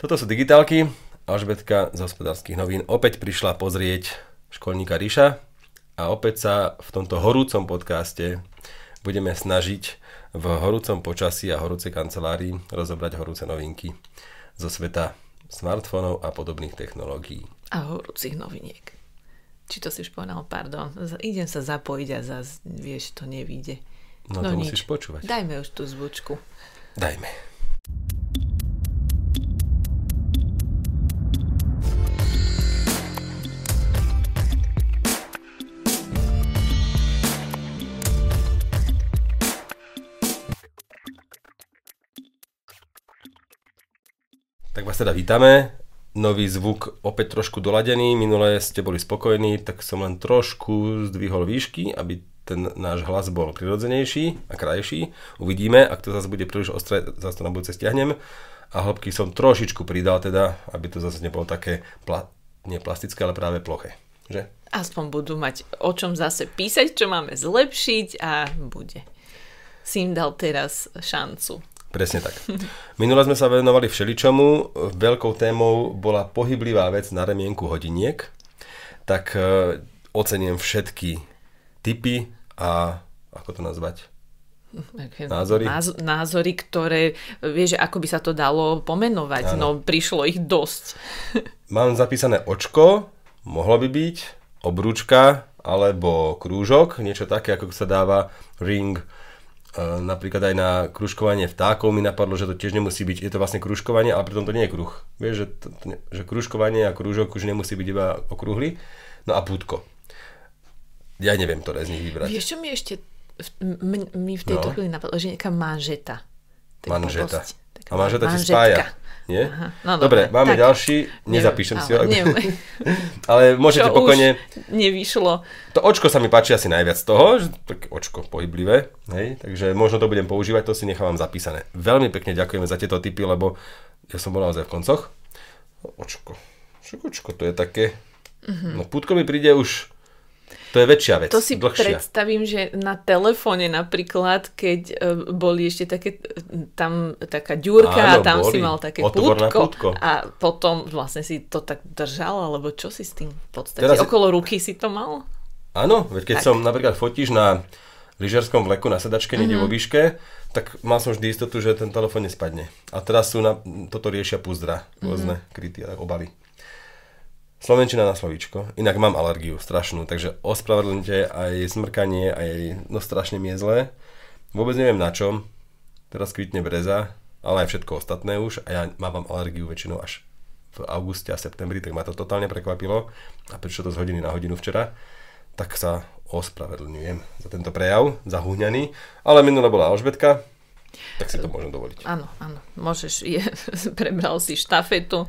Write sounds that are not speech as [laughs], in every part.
Toto sú digitálky. Alžbetka z hospodárskych novín opäť prišla pozrieť školníka Ríša a opäť sa v tomto horúcom podcaste budeme snažiť v horúcom počasí a horúcej kancelárii rozobrať horúce novinky zo sveta smartfónov a podobných technológií. A horúcich noviniek. Či to si už povedal, pardon. Idem sa zapojiť a zase, vieš, to nevíde. No, no to nič. musíš počúvať. Dajme už tú zvučku. Dajme. Tak vás teda vítame. Nový zvuk opäť trošku doladený. Minulé ste boli spokojní, tak som len trošku zdvihol výšky, aby ten náš hlas bol prirodzenejší a krajší. Uvidíme, ak to zase bude príliš ostré, zase to na budúce stiahnem. A hĺbky som trošičku pridal teda, aby to zase nebolo také pla- nie ale práve ploché. Že? Aspoň budú mať o čom zase písať, čo máme zlepšiť a bude. Si im dal teraz šancu. Presne tak. Minule sme sa venovali všeličomu. Veľkou témou bola pohyblivá vec na remienku hodiniek. Tak e, oceniem všetky typy a ako to nazvať? Názory? Náz- názory, ktoré, vieš, ako by sa to dalo pomenovať. Ano. No, prišlo ich dosť. [laughs] Mám zapísané očko, mohlo by byť, obrúčka, alebo krúžok, niečo také, ako sa dáva ring, napríklad aj na kružkovanie vtákov mi napadlo, že to tiež nemusí byť, je to vlastne kružkovanie, ale pritom to nie je kruh. Vieš, že, to, že kružkovanie a krúžok už nemusí byť iba okrúhly. No a pútko. Ja neviem, ktoré z nich vybrať. Vieš, čo mi ešte mi v tejto no. chvíli napadlo, že nejaká manžeta. Manžeta. A manžeta ti spája. Nie? Aha, no dobre, dobre máme tak, ďalší, nezapíšem neviem, si ho. Ale, [laughs] ale môžete Čo pokojne... nevyšlo. To očko sa mi páči asi najviac z toho, že tak očko pohyblivé, hej, takže možno to budem používať, to si nechávam zapísané. Veľmi pekne ďakujeme za tieto tipy, lebo ja som bol naozaj v koncoch. Očko, však očko, to je také... Mm-hmm. No pútko mi príde už to je väčšia vec, To si dlhšia. predstavím, že na telefóne napríklad, keď uh, boli ešte také, tam taká ďurka Áno, a tam boli. si mal také pútko, pútko a potom vlastne si to tak držal, alebo čo si s tým v podstate? Teraz Okolo ruky si to mal? Áno, veď keď tak. som napríklad fotíš na lyžiarskom vleku na sedačke niekde mm-hmm. vo výške, tak mal som vždy istotu, že ten telefón nespadne. A teraz sú na, toto riešia púzdra, rôzne mm-hmm. kryty a obaly. Slovenčina na slovíčko. Inak mám alergiu strašnú, takže ospravedlňte aj smrkanie, aj no strašne mi je zlé. Vôbec neviem na čom. Teraz kvitne breza, ale aj všetko ostatné už a ja mám alergiu väčšinou až v auguste a septembri, tak ma to totálne prekvapilo a prišlo to z hodiny na hodinu včera, tak sa ospravedlňujem za tento prejav, zahúňaný, ale minule bola Alžbetka, tak si to môžem dovoliť. Áno, áno, môžeš, je, [laughs] prebral si štafetu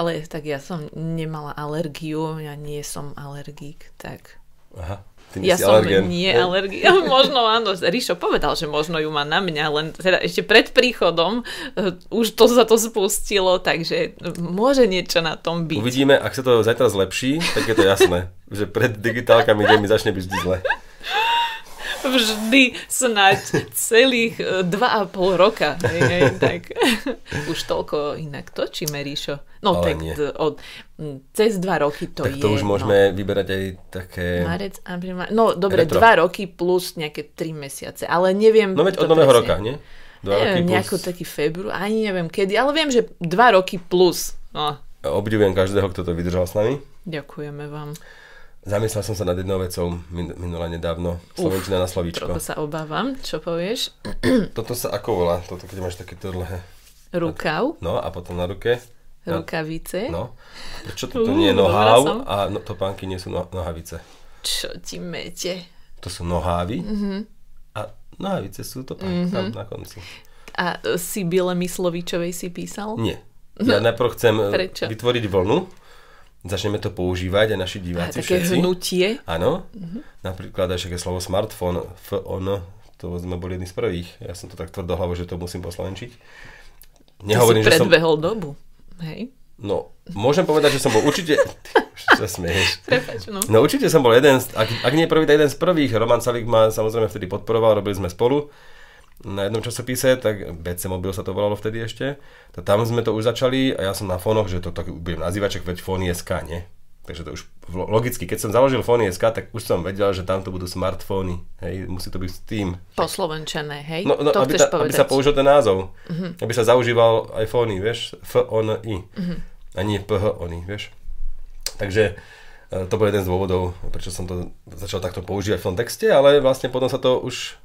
ale tak ja som nemala alergiu, ja nie som alergík, tak... Aha. Ty ja som alergen. nie alergik. Možno áno, Ríšo povedal, že možno ju má na mňa, len teda ešte pred príchodom uh, už to sa to spustilo, takže môže niečo na tom byť. Uvidíme, ak sa to zajtra zlepší, tak je to jasné, [laughs] že pred digitálkami mi začne byť vždy zle vždy snáď celých e, dva a pol roka. Hej, hej, [laughs] tak už toľko inak točíme, Ríšo. No Ale tak nie. od, cez dva roky to tak je. to už môžeme no. vyberať aj také... Marec, apríl, mar... No dobre, retro. dva roky plus nejaké tri mesiace, ale neviem... No veď od nového roka, nie? Dva neviem, roky plus... taký február, ani neviem kedy, ale viem, že dva roky plus. No. Obdivujem každého, kto to vydržal s nami. Ďakujeme vám. Zamyslel som sa nad jednou vecou minula nedávno. Slovenčina na slovíčko. Trochu sa obávam. Čo povieš? [clears throat] Toto sa ako volá? Toto, keď máš takéto dlhé... Rukav. No a potom na ruke? Rukavice. No. Prečo toto uh, nie je noháv a no, topánky nie sú no, nohavice? Čo ti mete? To sú nohávy mm-hmm. a nohavice sú topánky mm-hmm. tam na konci. A si Bile Myslovičovej si písal? Nie. Ja no. najprv chcem Prečo? vytvoriť vlnu začneme to používať aj naši diváci a také všetci. hnutie. Áno. Uh-huh. Napríklad aj také slovo smartfón, f on, to sme boli jedni z prvých. Ja som to tak tvrdohlavo, že to musím poslovenčiť. Nehovorím, Ty si predbehol som... dobu. Hej. No, môžem povedať, že som bol určite... [laughs] sa smieš. Prepač, no. no určite som bol jeden, z, ak, ak nie prvý, tak jeden z prvých. Roman Salík ma samozrejme vtedy podporoval, robili sme spolu. Na jednom časopise, tak BC Mobil sa to volalo vtedy ešte, tak tam sme to už začali a ja som na fónoch, že to tak budem nazývať, čak veď fóny SK, nie? Takže to už logicky, keď som založil fóny SK, tak už som vedel, že tam to budú smartfóny. Hej, musí to byť s tým. Poslovenčené, hej? No, no to aby, ta, aby sa použil ten názov. Uh-huh. Aby sa zaužíval aj fóny, vieš? F-O-N-I. Uh-huh. A nie P-H-O-N-I, vieš? Takže e, to bol jeden z dôvodov, prečo som to začal takto používať v tom texte, ale vlastne potom sa to už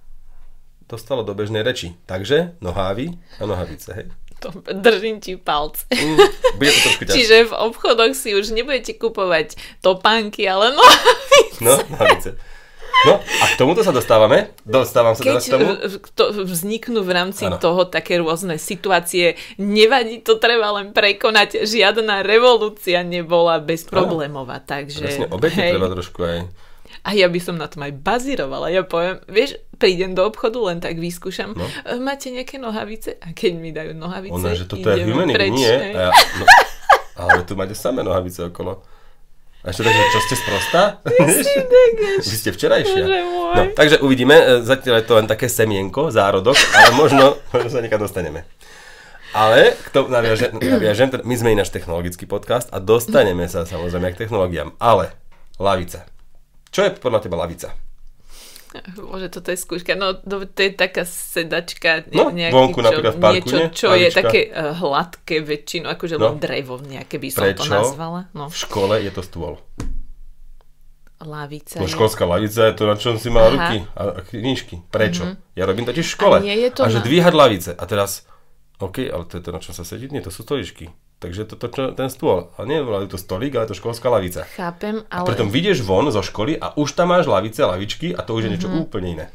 dostalo do bežnej reči. Takže nohávy a nohavice, hej? To držím ti palce. Mm, bude to trošku [laughs] ťažšie. Čiže v obchodoch si už nebudete kupovať topánky, ale nohavice. No, nohavice. No a k tomuto sa dostávame. Dostávam sa Keď k tomu. to vzniknú v rámci ano. toho také rôzne situácie, nevadí, to treba len prekonať. Žiadna revolúcia nebola bezproblémová. Takže, Presne, obete treba trošku aj a ja by som na tom aj bazírovala. Ja poviem, vieš, prídem do obchodu, len tak vyskúšam. No. E, máte nejaké nohavice? A keď mi dajú nohavice, Ona, že toto je humaning, preč, nie. A ja, no, [laughs] ale tu máte samé nohavice okolo. A ešte tak, čo ste sprostá? [laughs] Vy ste včerajšia. No, takže uvidíme, e, zatiaľ je to len také semienko, zárodok, ale možno, [laughs] možno sa niekam dostaneme. Ale k tomu naviažem, naviažem, my sme ináš technologický podcast a dostaneme sa samozrejme k technológiám. Ale, lavice. Čo je podľa teba lavica? [laughs] Bože, toto je skúška. No, to je taká sedačka. No, nejaký, vonku čo, napríklad v parku, Niečo, čo Lavička. je také uh, hladké väčšinou, akože no. len drevo nejaké by som Prečo? to nazvala. No. v škole je to stôl? Lavica No, školská lavica je to, na čom si má ruky a, a knižky. Prečo? Mm-hmm. Ja robím totiž v škole. A, nie je to a že na... dvíhať lavice. A teraz, OK, ale to je to, na čom sa sedí? Nie, to sú stoličky. Takže to, to, to, ten stôl. A nie je to stolík, ale to školská lavica. Chápem, ale... A preto vyjdeš von zo školy a už tam máš lavice, lavičky a to už je niečo mm-hmm. úplne iné.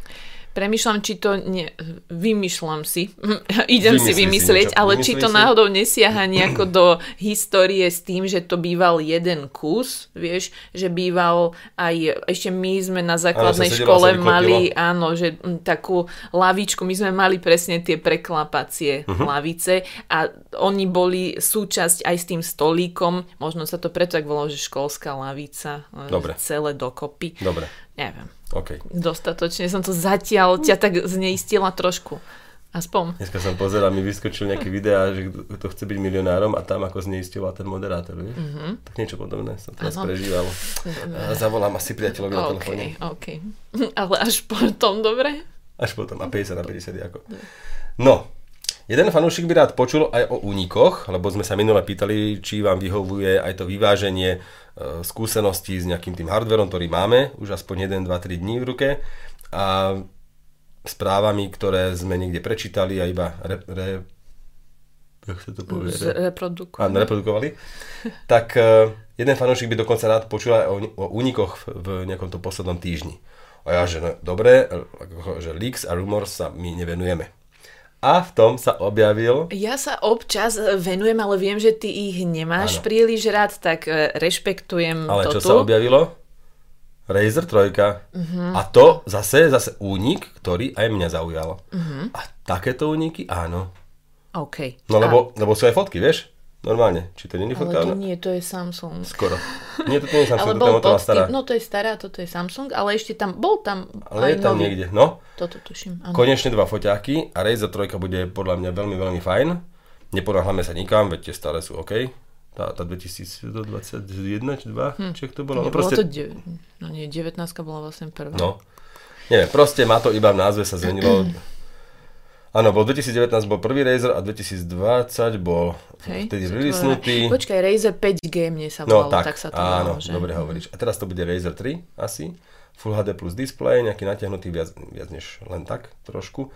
Premýšľam, či to ne... Vymýšľam si. [laughs] Idem Vymyslí si vymyslieť, si ale Vymyslí či to si? náhodou nesiaha nejako do histórie s tým, že to býval jeden kus, vieš, že býval aj, ešte my sme na základnej áno, škole mali, áno, že m, takú lavičku, my sme mali presne tie preklapacie uh-huh. lavice a oni boli súčasť aj s tým stolíkom, možno sa to preto tak volalo, že školská lavica, Dobre. celé dokopy. Dobre. Neviem. Okay. Dostatočne som to zatiaľ ťa tak zneistila trošku. Aspoň. Dneska som pozeral, mi vyskočil nejaké videá, že kto chce byť milionárom a tam ako zneistoval ten moderátor, vieš? Mm-hmm. Tak niečo podobné som teraz ano. prežíval. Zavolám asi priateľovi na telefóne. OK, [laughs] ale až potom, dobre? Až potom, a 50 na 50 ako. No, Jeden fanúšik by rád počul aj o únikoch, lebo sme sa minule pýtali, či vám vyhovuje aj to vyváženie E, skúsenosti s nejakým tým hardverom, ktorý máme už aspoň 1, 2, 3 dní v ruke a správami, ktoré sme niekde prečítali a iba re, re, jak sa to povie? Re, reprodukovali. Áno, reprodukovali. [laughs] tak uh, jeden fanúšik by dokonca rád počul aj o, o únikoch v, v nejakom tom poslednom týždni. A ja, že no, dobre, že leaks a rumors sa my nevenujeme. A v tom sa objavil... Ja sa občas venujem, ale viem, že ty ich nemáš ano. príliš rád, tak e, rešpektujem ale to čo tu. sa objavilo? Razer 3. Uh-huh. A to zase, zase únik, ktorý aj mňa zaujal. Uh-huh. A takéto úniky, áno. OK. No lebo, a... lebo sú aj fotky, vieš? Normálne. Či to nie je fotka? Ale to nie, to je Samsung. Skoro. Nie, to nie je Samsung, ale to je bol stará. No to je stará, toto je Samsung, ale ešte tam, bol tam Ale je tam nový. niekde, no. Toto tuším, áno. Konečne dva foťáky a Razer 3 bude podľa mňa veľmi, veľmi fajn. Neponáhľame sa nikam, veď tie stále sú OK. Tá, tá 2021 či 2, hm. či to bolo? No, proste... to de- no nie, 19 bola vlastne prvá. No. Neviem, proste má to iba v názve sa zmenilo [clears throat] Áno, bol 2019 bol prvý Razer a 2020 bol Hej, vtedy releasenutý. Počkaj, Razer 5G mne sa volalo, no, tak, tak sa to áno, volalo, že? dobre hovoríš. A teraz to bude Razer 3 asi. Full HD plus display, nejaký natiahnutý viac, viac než len tak trošku.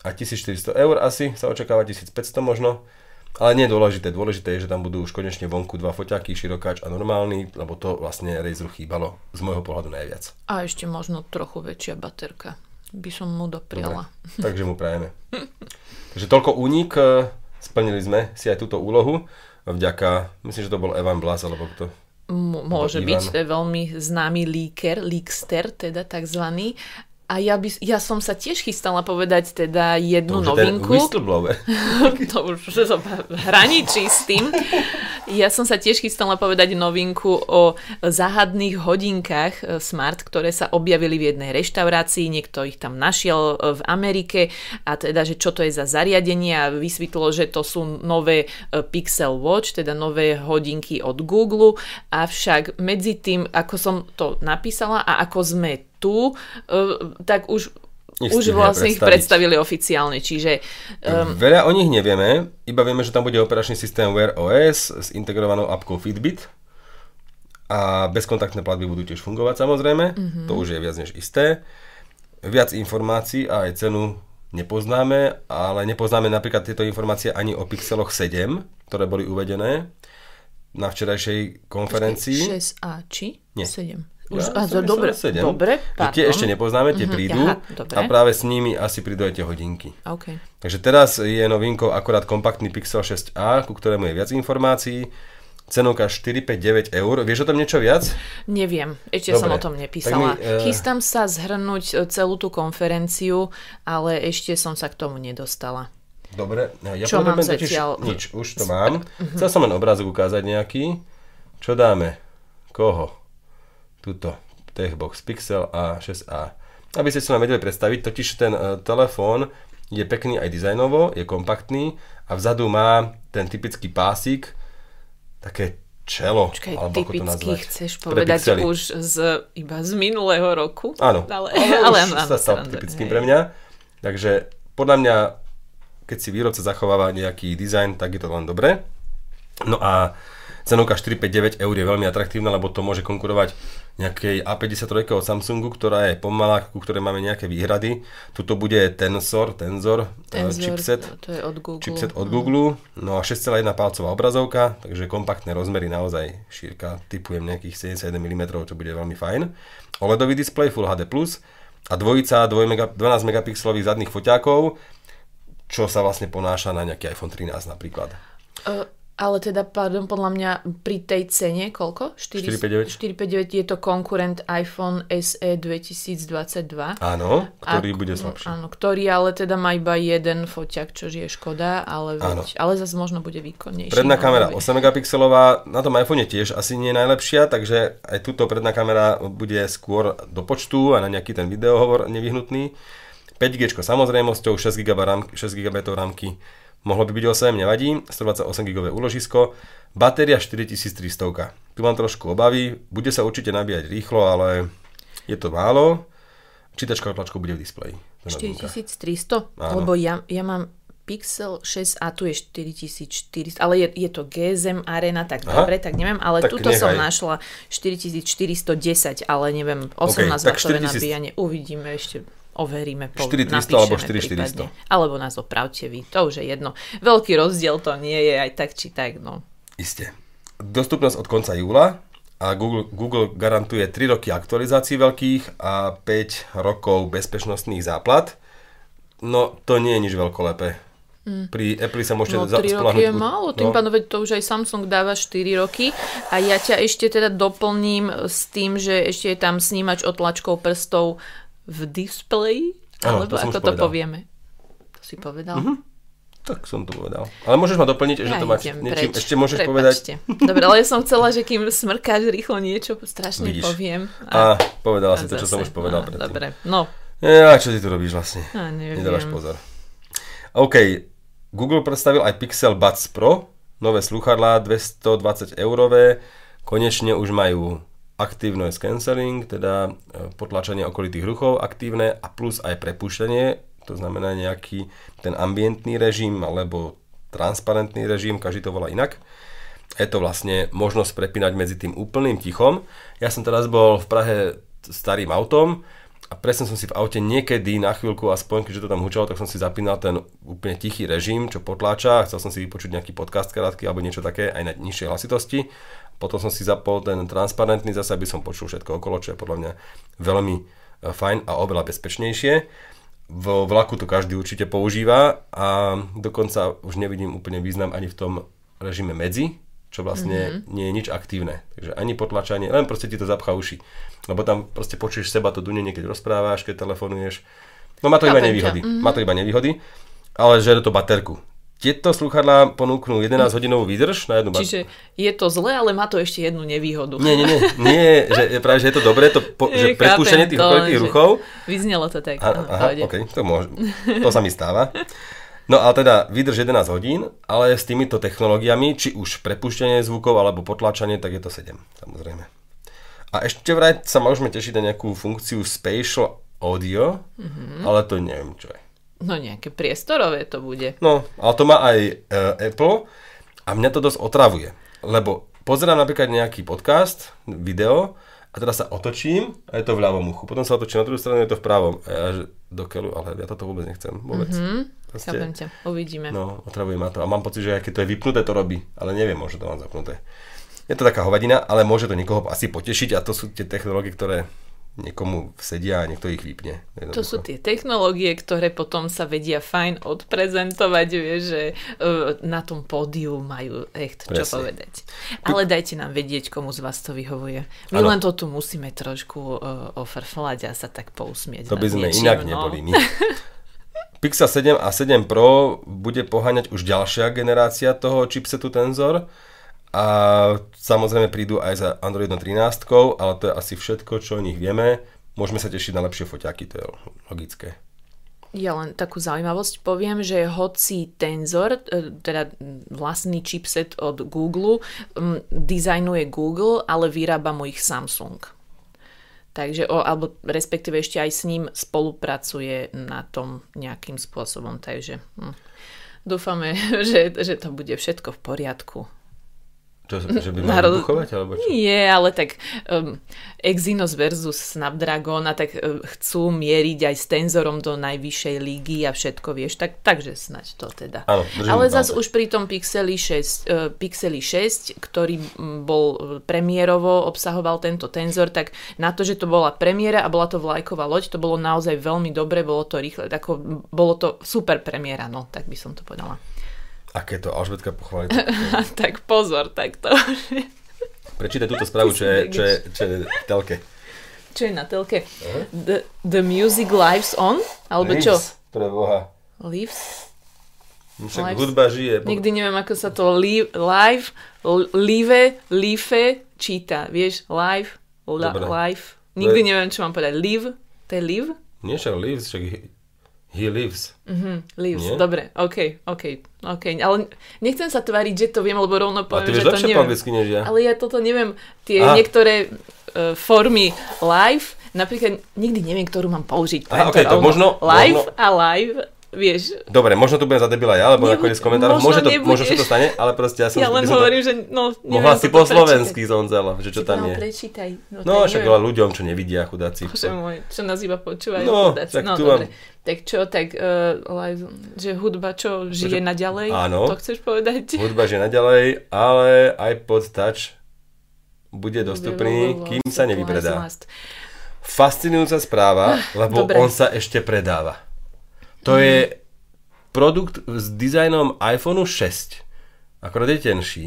A 1400 eur asi, sa očakáva 1500 možno. Ale nie je dôležité, dôležité je, že tam budú už konečne vonku dva foťaky, širokáč a normálny, lebo to vlastne Razeru chýbalo z môjho pohľadu najviac. A ešte možno trochu väčšia baterka by som mu dopriala. Dobre, takže mu prajeme. [laughs] takže toľko únik, e, splnili sme si aj túto úlohu vďaka, myslím, že to bol Evan Blas, alebo kto? M- môže byť, to je veľmi známy líker, líkster, teda takzvaný. A ja, by, ja som sa tiež chystala povedať teda jednu to už novinku. Ten [laughs] to už hraničí s tým. Ja som sa tiež chystala povedať novinku o záhadných hodinkách e, Smart, ktoré sa objavili v jednej reštaurácii, niekto ich tam našiel e, v Amerike. A teda, že čo to je za zariadenie. A vysvetlo, že to sú nové e, Pixel Watch, teda nové hodinky od Google, avšak medzi tým, ako som to napísala a ako sme tu, tak už už vlastne ich predstavili oficiálne, čiže... Um... Veľa o nich nevieme, iba vieme, že tam bude operačný systém Wear OS s integrovanou appkou Fitbit a bezkontaktné platby budú tiež fungovať samozrejme, mm-hmm. to už je viac než isté. Viac informácií a aj cenu nepoznáme, ale nepoznáme napríklad tieto informácie ani o Pixeloch 7, ktoré boli uvedené na včerajšej konferencii. 6A či? Nie. 7. Už, ja, to dobre, 7, dobre pardon. Tie ešte nepoznáme, tie uh-huh, prídu aha, a práve s nimi asi prídu aj tie hodinky. Okay. Takže teraz je novinkou akorát kompaktný Pixel 6a, ku ktorému je viac informácií. Cenovka 459 eur. Vieš o tom niečo viac? Neviem, ešte Dobre. som o tom nepísala. My, uh... Chystám sa zhrnúť e, celú tú konferenciu, ale ešte som sa k tomu nedostala. Dobre, ja Čo mám zatiaľ? Nič, už to mám. Uh-huh. Chcel som len obrázok ukázať nejaký. Čo dáme? Koho? Túto Techbox Pixel a 6a. Aby ste si len vedeli predstaviť, totiž ten uh, telefón je pekný aj dizajnovo, je kompaktný a vzadu má ten typický pásik, také čelo, Počkaj, alebo ako to nazvať. chceš povedať už z, iba z minulého roku? Áno, ale, ale, [laughs] ale sa stal typickým hej. pre mňa. Takže podľa mňa, keď si výrobca zachováva nejaký dizajn, tak je to len dobre. No a cenovka 459 eur je veľmi atraktívna, lebo to môže konkurovať nejakej A53 od Samsungu, ktorá je pomalá, ku ktorej máme nejaké výhrady. Tuto bude Tensor, Tensor, eh, Tensor chipset, to je od Google. chipset od Google, no a 6,1 palcová obrazovka, takže kompaktné rozmery naozaj šírka, typujem nejakých 71 mm, čo bude veľmi fajn. OLEDový displej Full HD+, a dvojica 12 megapixelových zadných foťákov, čo sa vlastne ponáša na nejaký iPhone 13 napríklad. Uh, ale teda, pardon, podľa mňa pri tej cene, koľko? 459. 459 je to konkurent iPhone SE 2022. Áno, ktorý a, bude slabší. Áno, ktorý ale teda má iba jeden foťak, čo je škoda, ale, veď, ale zase možno bude výkonnejší. Predná kamera 8 megapixelová, na tom iPhone tiež asi nie je najlepšia, takže aj túto predná kamera bude skôr do počtu a na nejaký ten videohovor nevyhnutný. 5G samozrejmosťou, 6 GB, 6 GB rámky Mohlo by byť 8, nevadí, 128 GB úložisko, batéria 4300. Tu mám trošku obavy, bude sa určite nabíjať rýchlo, ale je to málo. Čítačka tlačkou bude v displeji. 4300? Lebo ja, ja mám Pixel 6 a tu je 4400, ale je, je to GSM Arena, tak Aha, dobre, tak neviem, ale tak tuto nechaj. som našla 4410, ale neviem, 18 okay, W nabíjanie, uvidíme ešte overíme po 4300 alebo 4400. Alebo nás opravte vy, to už je jedno. Veľký rozdiel to nie je aj tak či tak. No. Isté. Dostupnosť od konca júla a Google, Google garantuje 3 roky aktualizácií veľkých a 5 rokov bezpečnostných záplat. No to nie je nič veľkolepé. Mm. Pri Apple sa môžete no, 3 roky je málo, tým no. pádom to už aj Samsung dáva 4 roky a ja ťa ešte teda doplním s tým, že ešte je tam snímač otlačkou prstov v displeji? Alebo to ako to povedal. povieme? To si povedal? Mm-hmm. Tak som to povedal. Ale môžeš ma doplniť, ja že to máš niečím, ešte môžeš Prepačte. povedať. Dobre, ale ja som chcela, že kým smrkáš rýchlo niečo, strašne Vidíš. poviem. A, a povedala a si to, čo som už povedal predtým. Dobre, no. Ja, čo ty tu robíš vlastne? A neviem. Nedávaš pozor. OK, Google predstavil aj Pixel Buds Pro, nové sluchadlá 220 eurové, konečne už majú Active Noise Cancelling, teda e, potlačenie okolitých ruchov aktívne a plus aj prepuštenie, to znamená nejaký ten ambientný režim alebo transparentný režim, každý to volá inak. Je to vlastne možnosť prepínať medzi tým úplným tichom. Ja som teraz bol v Prahe starým autom a presne som si v aute niekedy na chvíľku aspoň, keďže to tam hučalo, tak som si zapínal ten úplne tichý režim, čo potláča. Chcel som si vypočuť nejaký podcast krátky alebo niečo také aj na nižšej hlasitosti potom som si zapol ten transparentný, zase aby som počul všetko okolo, čo je podľa mňa veľmi e, fajn a oveľa bezpečnejšie. Vo vlaku to každý určite používa a dokonca už nevidím úplne význam ani v tom režime medzi, čo vlastne mm-hmm. nie je nič aktívne. Takže ani potlačanie, len proste ti to zapchá uši. Lebo tam proste počuješ seba to dunenie, keď rozprávaš, keď telefonuješ. No má to iba nevýhody. Mm-hmm. Má to iba nevýhody, ale žere to baterku. Tieto sluchadlá ponúknú 11 hodinovú výdrž na jednu Čiže je to zlé, ale má to ešte jednu nevýhodu. Nie, nie, nie. [laughs] nie že, práve, že je to dobré, to po, že prepúšťanie tých okolitých ruchov. Vyznelo to tak. A, aha, okay, to, môže, to sa mi stáva. No ale teda výdrž 11 hodín, ale s týmito technológiami, či už prepušťanie zvukov alebo potlačanie, tak je to 7, samozrejme. A ešte vraj sa môžeme tešiť na nejakú funkciu spatial audio, mm-hmm. ale to neviem, čo je. No nejaké priestorové to bude. No, ale to má aj uh, Apple a mňa to dosť otravuje, lebo pozerám napríklad nejaký podcast, video a teraz sa otočím a je to v ľavom uchu. Potom sa otočím na druhú stranu, je to v pravom. A ja že do keľu, ale ja toto vôbec nechcem. Vôbec. Mm-hmm. Chápem ťa, uvidíme. No, otravuje ma to. A mám pocit, že keď to je vypnuté, to robí. Ale neviem, môže to mám zapnuté. Je to taká hovadina, ale môže to niekoho asi potešiť a to sú tie technológie, ktoré niekomu sedia a niekto ich vypne. Jednoducho. To sú tie technológie, ktoré potom sa vedia fajn odprezentovať, vieš, že uh, na tom pódiu majú echt Presne. čo povedať. Ale dajte nám vedieť, komu z vás to vyhovuje. My ano. len to tu musíme trošku uh, ofrflať a sa tak pousmieť. To by sme niečím, inak no. neboli my. [laughs] Pixel 7 a 7 Pro bude poháňať už ďalšia generácia toho chipsetu Tensor a samozrejme prídu aj za Android 13, ale to je asi všetko, čo o nich vieme. Môžeme sa tešiť na lepšie foťáky, to je logické. Ja len takú zaujímavosť poviem, že hoci Tensor, e, teda vlastný chipset od Google, dizajnuje Google, ale vyrába mu ich Samsung. Takže, o, alebo respektíve ešte aj s ním spolupracuje na tom nejakým spôsobom. Takže hm, dúfame, [laughs] že, že to bude všetko v poriadku. Čo, že by mali Narod... buchovať, alebo čo? Nie, ale tak um, Exynos versus Snapdragon a tak um, chcú mieriť aj s tenzorom do najvyššej lígy a všetko, vieš, tak, takže snaď to teda. Áno, ale zase už pri tom Pixeli 6, uh, Pixeli 6, ktorý bol premiérovo, obsahoval tento tenzor, tak na to, že to bola premiéra a bola to vlajková loď, to bolo naozaj veľmi dobre, bolo to rýchle, ako, bolo to super premiéra, no, tak by som to povedala. Aké to Alžbetka pochváli? [laughs] tak pozor, tak to... Prečítaj túto [laughs] správu, čo je, čo, je, čo je v telke. Čo je na telke? Uh-huh. The, the music lives on? Alebo lives, čo? Pre Boha. Lives? No však lives? hudba žije. Nikdy neviem, ako sa to live, live, live, live číta. Vieš, live, la, live. Nikdy neviem, čo mám povedať. Live? To je live? Nie, však lives, však He lives. Mm-hmm, lives, Nie? dobre, OK, OK, OK. Ale nechcem sa tváriť, že to viem, lebo rovno poviem, že to neviem. než ja. Ale ja toto neviem. Tie Aha. niektoré uh, formy live, napríklad nikdy neviem, ktorú mám použiť. Aha, okay, to možno, live možno... a live vieš. Dobre, možno tu budem za debila ja, alebo nakoniec komentár. Môže to, možno sa to stane, ale proste ja som... Ja len hovorím, to... že no, Mohla si po slovensky zonzela, že čo tam je. Prečítaj. No, no však ale ľuďom, čo nevidia, chudáci. Bože môj, čo nás iba počúvajú no, chudáci. Tak no, dobre. Mám... Tak čo, tak uh, že hudba čo, žije že... naďalej? Áno. To chceš povedať? Hudba žije naďalej, ale aj pod touch bude dostupný, kým sa nevypredá. Fascinujúca správa, lebo on sa ešte predáva. To je produkt s dizajnom iPhone 6, akorát je tenší,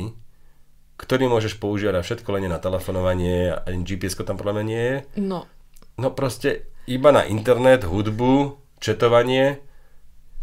ktorý môžeš používať na všetko, len na telefonovanie, ani gps tam podľa mňa nie je. No. No proste iba na internet, hudbu, četovanie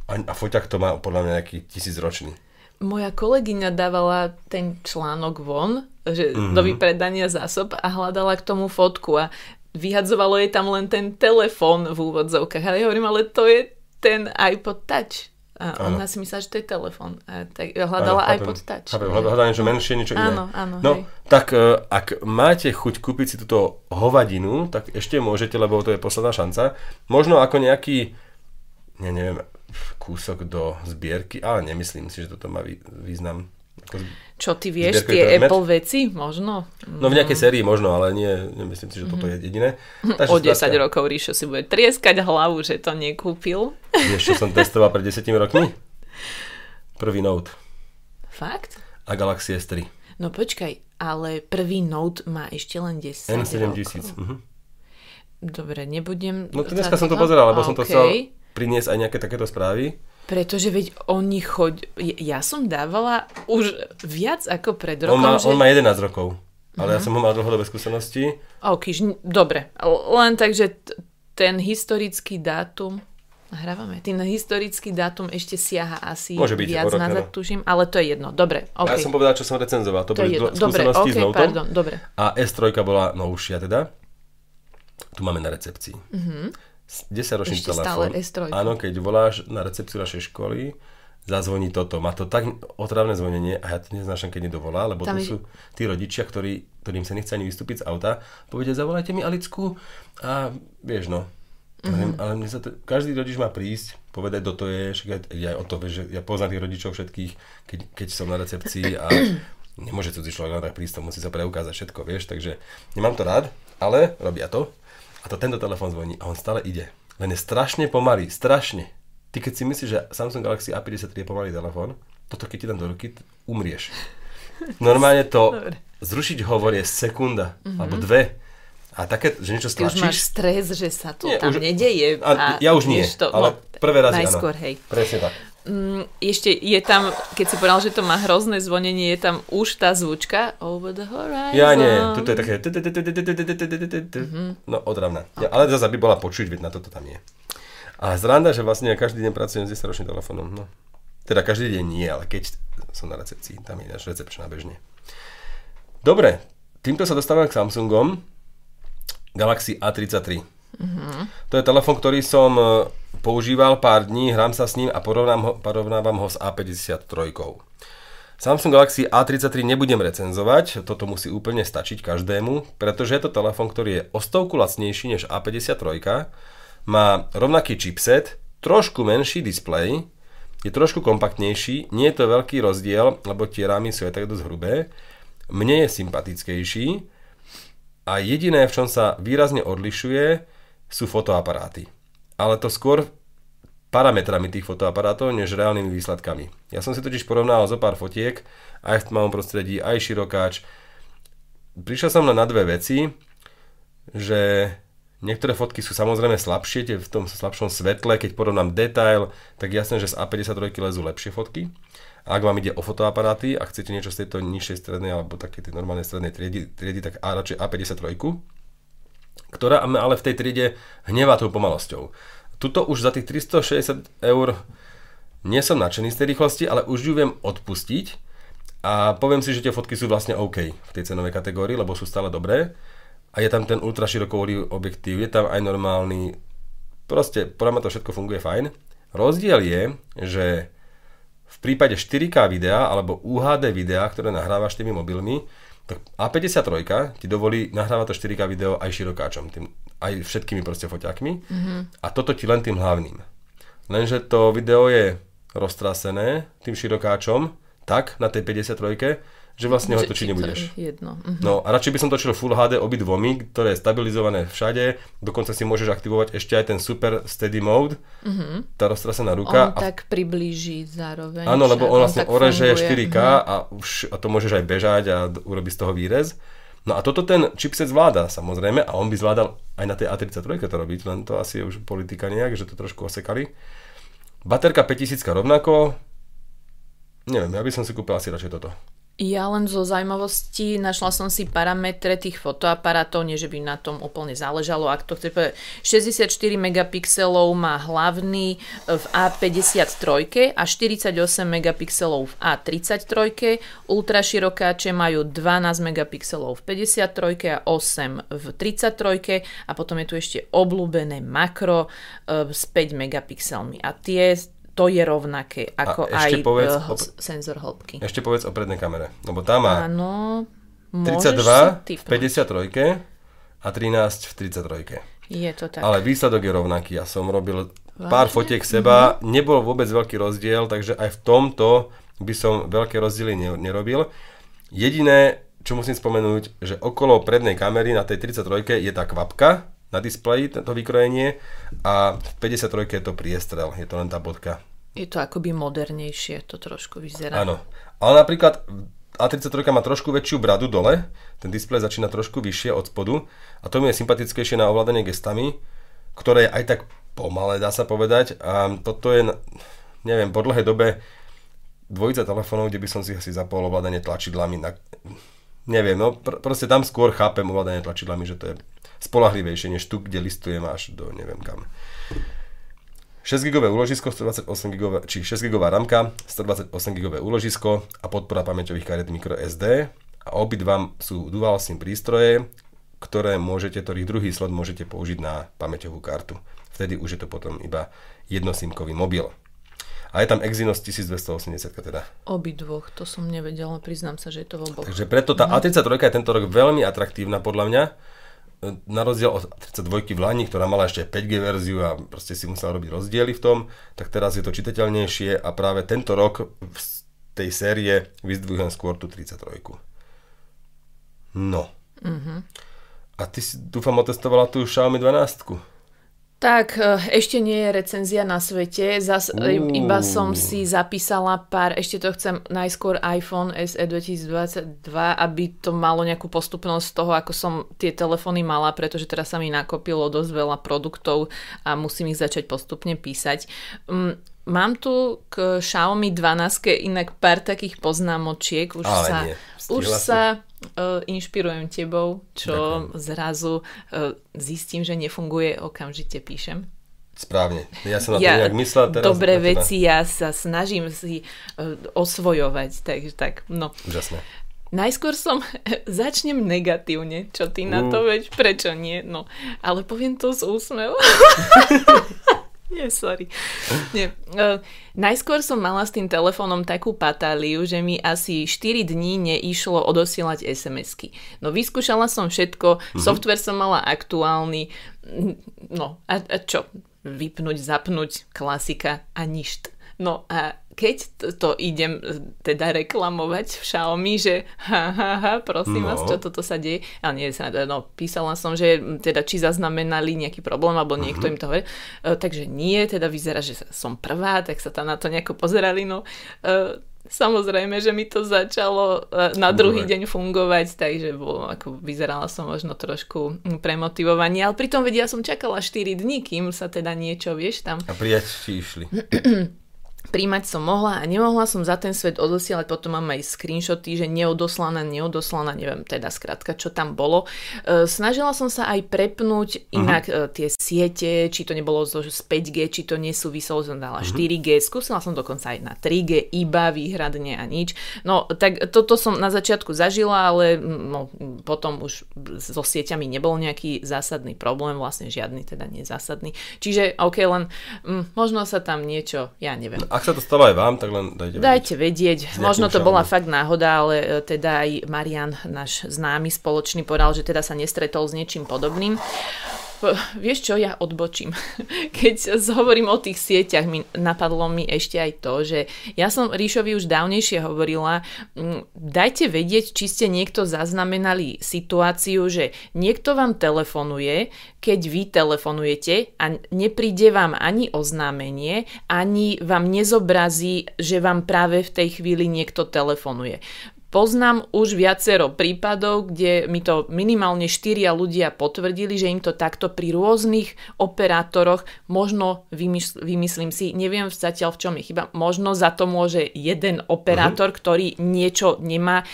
a, a foťak to má podľa mňa nejaký tisícročný. Moja kolegyňa dávala ten článok von, že mm-hmm. do vypredania zásob a hľadala k tomu fotku a vyhadzovalo jej tam len ten telefón v úvodzovkách. A ja hovorím, ale to je ten iPod Touch. A ona si myslela, že to je telefón. tak hľadala ano, iPod Touch. Chápem, hľadala niečo menšie, niečo iné. Áno, áno. No, hej. tak uh, ak máte chuť kúpiť si túto hovadinu, tak ešte môžete, lebo to je posledná šanca. Možno ako nejaký, ne, neviem, kúsok do zbierky, ale nemyslím si, že toto má význam. Čo ty vieš, tie predmet? Apple veci možno? No v nejakej mm. sérii možno, ale nie, nemyslím si, že toto je jediné. Takže o 10 skrátka... rokov Ríšo si bude trieskať hlavu, že to nekúpil. [laughs] Vieš, čo som testoval pred 10 rokmi? Prvý Note. Fakt? A Galaxy S3. No počkaj, ale prvý Note má ešte len 10 N7 tisíc. Uh-huh. Dobre, nebudem... No to dneska som to pozeral, lebo okay. som to chcel priniesť aj nejaké takéto správy. Pretože veď oni choď... Ja som dávala už viac ako pred rokom. On má, že... on má 11 rokov, ale uh-huh. ja mhm. som ho mal dlhodobé skúsenosti. OK, dobre. Len tak, že t- ten historický dátum... Nahrávame. Tým historický dátum ešte siaha asi Môže byť, viac nazad, tuším, ale to je jedno. Dobre, okay. Ja som povedal, čo som recenzoval. To, to boli jedno. dobre, okay, s. Pardon, dobre. A S3 bola novšia teda. Tu máme na recepcii. Mm-hmm. 10-ročný telefón. Áno, keď voláš na recepciu našej školy, zazvoní toto. Má to tak otravné zvonenie a ja to neznášam, keď nedovolá, lebo Tam to je... sú tí rodičia, ktorí, ktorým sa nechce ani vystúpiť z auta, povedia, zavolajte mi Alicku a vieš no. Mm-hmm. Ale mne sa to, každý rodič má prísť, povedať, kto to je, však ja, ja o to, že ja poznám tých rodičov všetkých, keď, keď som na recepcii a nemôže cudzí človek len tak prísť, to musí sa preukázať všetko, vieš, takže nemám to rád, ale robia to. A to tento telefón zvoní a on stále ide. Len je strašne pomalý, strašne. Ty keď si myslíš, že Samsung Galaxy A53 je pomalý telefón, toto keď ti dám do ruky, umrieš. [laughs] Normálne to Dobre. zrušiť hovor je sekunda, mm-hmm. alebo dve. A také, že niečo stlačíš... Ty už máš stres, že sa to nie, tam už, nedeje. A, a ja už nie, to, ale no, prvé razy najskôr, áno. hej. Presne tak. Mm, ešte je tam, keď si povedal, že to má hrozné zvonenie, je tam už tá zvučka Over the horizon. Ja nie, toto je také... No, odravná. Ale zase by bola počuť, veď na toto tam je. A zranda, že vlastne ja každý deň pracujem s 10-ročným telefónom. No. Teda každý deň nie, ale keď som na recepcii, tam je náš recepčná bežne. Dobre, týmto sa dostávame k Samsungom Galaxy A33. To je telefón, ktorý som e, používal pár dní, hrám sa s ním a porovnám ho, porovnávam ho s A53. Samsung Galaxy A33 nebudem recenzovať, toto musí úplne stačiť každému, pretože je to telefón, ktorý je o stovku lacnejší než A53, má rovnaký chipset, trošku menší displej, je trošku kompaktnejší, nie je to veľký rozdiel, lebo tie rámy sú aj tak dosť hrubé, mne je sympatickejší a jediné, v čom sa výrazne odlišuje, sú fotoaparáty. Ale to skôr parametrami tých fotoaparátov, než reálnymi výsledkami. Ja som si totiž porovnal zo pár fotiek, aj v tmavom prostredí, aj širokáč. Prišiel som na dve veci, že Niektoré fotky sú samozrejme slabšie, tie v tom slabšom svetle, keď porovnám detail, tak jasné, že z A53 lezú lepšie fotky. A ak vám ide o fotoaparáty a chcete niečo z tejto nižšej strednej alebo také tej normálnej strednej triedy, triedy tak A, radšej A53, ktorá ale v tej triede hnevá tou pomalosťou. Tuto už za tých 360 eur nie som nadšený z tej rýchlosti, ale už ju viem odpustiť a poviem si, že tie fotky sú vlastne OK v tej cenovej kategórii, lebo sú stále dobré a je tam ten ultra širokovolý objektív, je tam aj normálny, proste podľa mňa to všetko funguje fajn. Rozdiel je, že v prípade 4K videa alebo UHD videa, ktoré nahrávaš tými mobilmi, tak A53 ti dovolí nahrávať to 4K video aj širokáčom, tým, aj všetkými proste foťakmi mm-hmm. a toto ti len tým hlavným. Lenže to video je roztrasené tým širokáčom tak na tej 53 že vlastne ho točiť nebudeš. Jedno. Uh-huh. No a radšej by som točil Full HD obidvomi, ktoré je stabilizované všade, dokonca si môžeš aktivovať ešte aj ten super steady mode, uh-huh. tá roztrasená ruka. On a... tak priblíži zároveň. Áno, lebo on vlastne oreže 4K uh-huh. a už a to môžeš aj bežať a urobiť z toho výrez. No a toto ten chipset zvláda samozrejme a on by zvládal aj na tej A33 to robiť, len to asi je už politika nejak, že to trošku osekali. Baterka 5000 rovnako, neviem, ja by som si kúpil asi radšej toto. Ja len zo zaujímavosti našla som si parametre tých fotoaparátov, nie že by na tom úplne záležalo. Ak to chce povedať, 64 megapixelov má hlavný v A53 a 48 megapixelov v A33. Ultra širokáče majú 12 megapixelov v 53 a 8 v 33 a potom je tu ešte obľúbené makro e, s 5 megapixelmi. A tie to je rovnaké ako aj povedz, uh, senzor hĺbky. Ešte povedz o prednej kamere, lebo tá má Áno, 32 v 53 a 13 v 33. Je to tak. Ale výsledok je rovnaký. Ja som robil Vážne? pár fotiek seba, mm-hmm. nebol vôbec veľký rozdiel, takže aj v tomto by som veľké rozdiely nerobil. Jediné, čo musím spomenúť, že okolo prednej kamery na tej 33 je tá kvapka, na displeji, to vykrojenie a v 53 je to priestrel, je to len tá bodka. Je to akoby modernejšie, to trošku vyzerá. Áno, ale napríklad A33 má trošku väčšiu bradu dole, ten displej začína trošku vyššie od spodu a to mi je sympatickejšie na ovládanie gestami, ktoré je aj tak pomalé, dá sa povedať a toto je, neviem, po dlhej dobe dvojica telefónov, kde by som si asi zapol ovládanie tlačidlami na... Neviem, no pr- proste tam skôr chápem ovládanie tlačidlami, že to je spolahlivejšie než tu, kde listujem až do neviem kam. 6 GB úložisko, 128 GB, či 6 GB ramka, 128 GB úložisko a podpora pamäťových kariet microSD a obidva sú dual SIM prístroje, ktoré môžete, ktorých druhý slot môžete použiť na pamäťovú kartu. Vtedy už je to potom iba jednosimkový mobil. A je tam Exynos 1280 teda. Obidvoch, to som nevedela, priznám sa, že je to v oboch. Takže preto tá A33 je tento rok veľmi atraktívna podľa mňa na rozdiel od 32 v Lani, ktorá mala ešte 5G verziu a proste si musela robiť rozdiely v tom, tak teraz je to čitateľnejšie a práve tento rok z tej série vyzdvihujem skôr tú 33. No. Mm-hmm. A ty si, dúfam, otestovala tú Xiaomi 12. Tak, e, ešte nie je recenzia na svete, Zas, uh. iba som si zapísala pár, ešte to chcem najskôr iPhone SE 2022, aby to malo nejakú postupnosť z toho, ako som tie telefóny mala, pretože teraz sa mi nakopilo dosť veľa produktov a musím ich začať postupne písať. Mm, mám tu k Xiaomi 12 inak pár takých poznámočiek, už Ale sa... Nie už sa uh, inšpirujem tebou, čo Ďakujem. zrazu uh, zistím, že nefunguje, okamžite píšem. Správne. Ja som na to ja, nejak myslel teraz. Dobré veci ja sa snažím si uh, osvojovať, takže tak, no. Úžasné. Najskôr som, [laughs] začnem negatívne, čo ty uh. na to veď, prečo nie, no. Ale poviem to s úsmevom. [laughs] Nie, sorry. Nie. Uh, najskôr som mala s tým telefónom takú patáliu, že mi asi 4 dní neišlo odosielať SMS-ky. No vyskúšala som všetko, mm-hmm. software som mala aktuálny, no a, a čo? Vypnúť, zapnúť, klasika a ništ. No a keď to, to idem e, teda reklamovať v Xiaomi, že ha, ha, ha, prosím no. vás, čo toto sa deje. Ale nie, no, písala som, že teda či zaznamenali nejaký problém, alebo niekto uh-huh. im to hovorí. Uh, takže nie, teda vyzerá, že som prvá, tak sa tam na to nejako pozerali. No, uh, Samozrejme, že mi to začalo na druhý deň fungovať, takže bolo, ako vyzerala som možno trošku premotivovaní, ale pritom vedia, som čakala 4 dní, kým sa teda niečo, vieš, tam... A prijať išli. [clears throat] príjmať som mohla a nemohla som za ten svet odosielať, potom mám aj screenshoty, že neodoslaná, neodoslaná, neviem teda skrátka, čo tam bolo. E, snažila som sa aj prepnúť inak uh-huh. tie siete, či to nebolo z 5G, či to nesúviselo, som dala uh-huh. Mhm. 4G, skúsila som dokonca aj na 3G, iba výhradne a nič. No tak toto som na začiatku zažila, ale no, potom už so sieťami nebol nejaký zásadný problém, vlastne žiadny, teda nezásadný. Čiže ok, len m, možno sa tam niečo, ja neviem. Ak sa to stalo aj vám, tak len dajte vedieť. Dajte vedieť. Možno to bola fakt náhoda, ale e, teda aj Marian, náš známy spoločný, povedal, že teda sa nestretol s niečím podobným [laughs] vieš čo, ja odbočím. [laughs] Keď hovorím o tých sieťach, mi napadlo mi ešte aj to, že ja som Ríšovi už dávnejšie hovorila, mm, dajte vedieť, či ste niekto zaznamenali situáciu, že niekto vám telefonuje, keď vy telefonujete a nepríde vám ani oznámenie, ani vám nezobrazí, že vám práve v tej chvíli niekto telefonuje. Poznám už viacero prípadov, kde mi to minimálne štyria ľudia potvrdili, že im to takto pri rôznych operátoroch, možno vymysl- vymyslím si, neviem zatiaľ v čom je chyba, možno za to môže jeden operátor, uh-huh. ktorý niečo nemá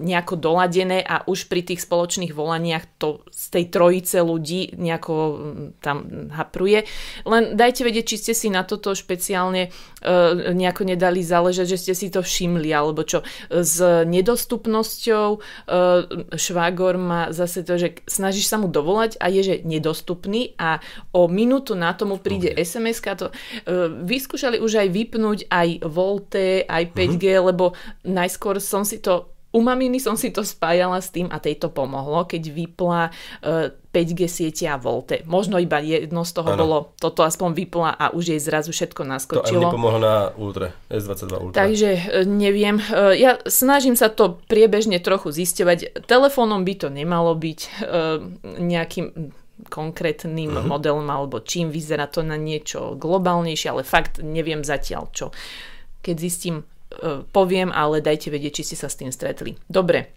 nejako doladené a už pri tých spoločných volaniach to z tej trojice ľudí nejako tam hapruje. Len dajte vedieť, či ste si na toto špeciálne nejako nedali záležať, že ste si to všimli, alebo čo z nedostupnosťou. E, švágor má zase to, že snažíš sa mu dovolať a je, že nedostupný a o minútu na tomu príde okay. sms to e, Vyskúšali už aj vypnúť aj Volte, aj 5G, uh-huh. Mhm. lebo najskôr som si to u maminy som si to spájala s tým a tej to pomohlo, keď vypla uh, 5G siete a volte. Možno iba jedno z toho ano. bolo, toto aspoň vypla a už jej zrazu všetko naskočilo. To pomohlo na Ultra, S22 Ultra. Takže uh, neviem, uh, ja snažím sa to priebežne trochu zisťovať. Telefónom by to nemalo byť uh, nejakým konkrétnym uh-huh. modelom alebo čím vyzerá to na niečo globálnejšie, ale fakt neviem zatiaľ čo. Keď zistím E, poviem, ale dajte vedieť, či ste sa s tým stretli. Dobre,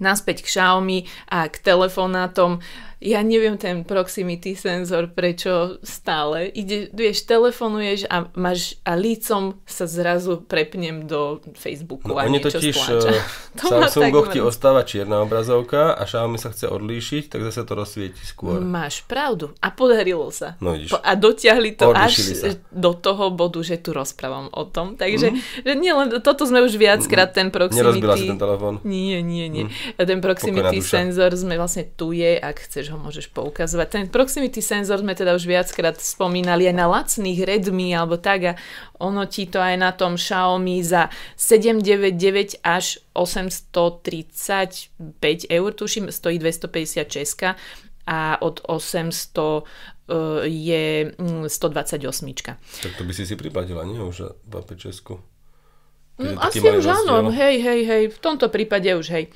naspäť k Xiaomi a k telefonátom. Ja neviem ten proximity senzor, prečo stále. Ide, vieš, telefonuješ a máš a lícom sa zrazu prepnem do Facebooku no, a oni totiž, uh, Samsungov [laughs] ti ostáva čierna obrazovka a Xiaomi sa chce odlíšiť, tak zase to rozsvieti skôr. Máš pravdu. A podarilo sa. No, vidíš. A dotiahli to až sa. do toho bodu, že tu rozprávam o tom. Takže mm. že nie len, toto sme už viackrát ten proximity... Nerozbila si ten telefón? Nie, nie, nie. Mm. Ten proximity senzor sme vlastne tu je, ak chceš ho môžeš poukazovať. Ten proximity senzor sme teda už viackrát spomínali aj na lacných Redmi alebo tak a ono ti to aj na tom Xiaomi za 799 až 835 eur, tuším, stojí 250 česka a od 800 e, je 128. Mm, tak to by si si priplatila, nie? Už 25 Česku. Mm, asi už áno, hej, hej, hej, v tomto prípade už hej.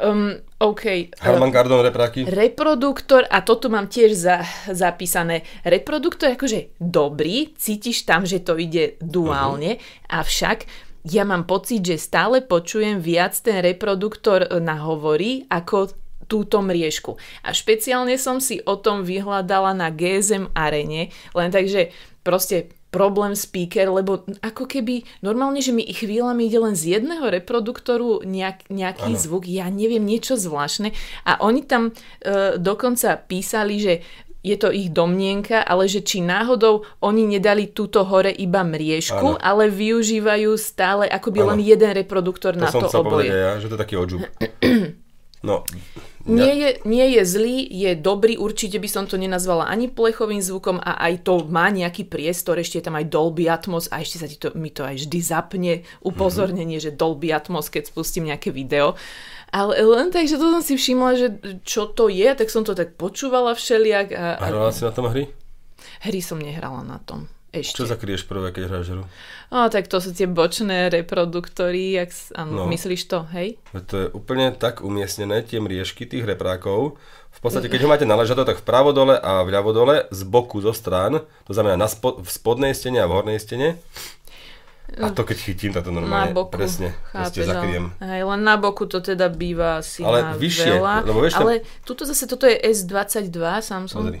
Um, OK. Harman Kardon repráky. Reproduktor, a toto mám tiež za, zapísané. Reproduktor je akože dobrý, cítiš tam, že to ide duálne, uh-huh. avšak ja mám pocit, že stále počujem viac ten reproduktor na hovory ako túto mriežku. A špeciálne som si o tom vyhľadala na GSM arene, len takže proste problém speaker, lebo ako keby normálne, že mi chvíľami ide len z jedného reproduktoru nejak, nejaký ano. zvuk, ja neviem, niečo zvláštne a oni tam e, dokonca písali, že je to ich domnienka, ale že či náhodou oni nedali túto hore iba mriežku, ano. ale využívajú stále akoby ano. len jeden reproduktor to na to oboje. Ja, že to je taký odžup. [clears throat] No, nie je, nie je zlý, je dobrý, určite by som to nenazvala ani plechovým zvukom a aj to má nejaký priestor, ešte je tam aj Dolby Atmos a ešte sa ti to, mi to aj vždy zapne upozornenie, mm-hmm. že Dolby Atmos, keď spustím nejaké video. Ale len tak, že to som si všimla, že čo to je, tak som to tak počúvala všeliak. A, a hrala si na tom hry? Hry som nehrala na tom. Ešte. Čo zakrieš prvé, keď hráš hru? No, tak to sú tie bočné reproduktory, jak, áno, no. myslíš to, hej? To je úplne tak umiestnené, tie mriežky tých reprákov. V podstate, keď ho máte naležato, tak vpravo dole a vľavo dole, z boku, zo strán, to znamená na spod, v spodnej stene a v hornej stene. A to keď chytím, tak to normálne, na boku, presne, chápeš, zakriem. Hej, len na boku to teda býva asi ale na vyššie, veľa. Lebo vieš, ale tuto zase, toto je S22 Samsung. Pozri,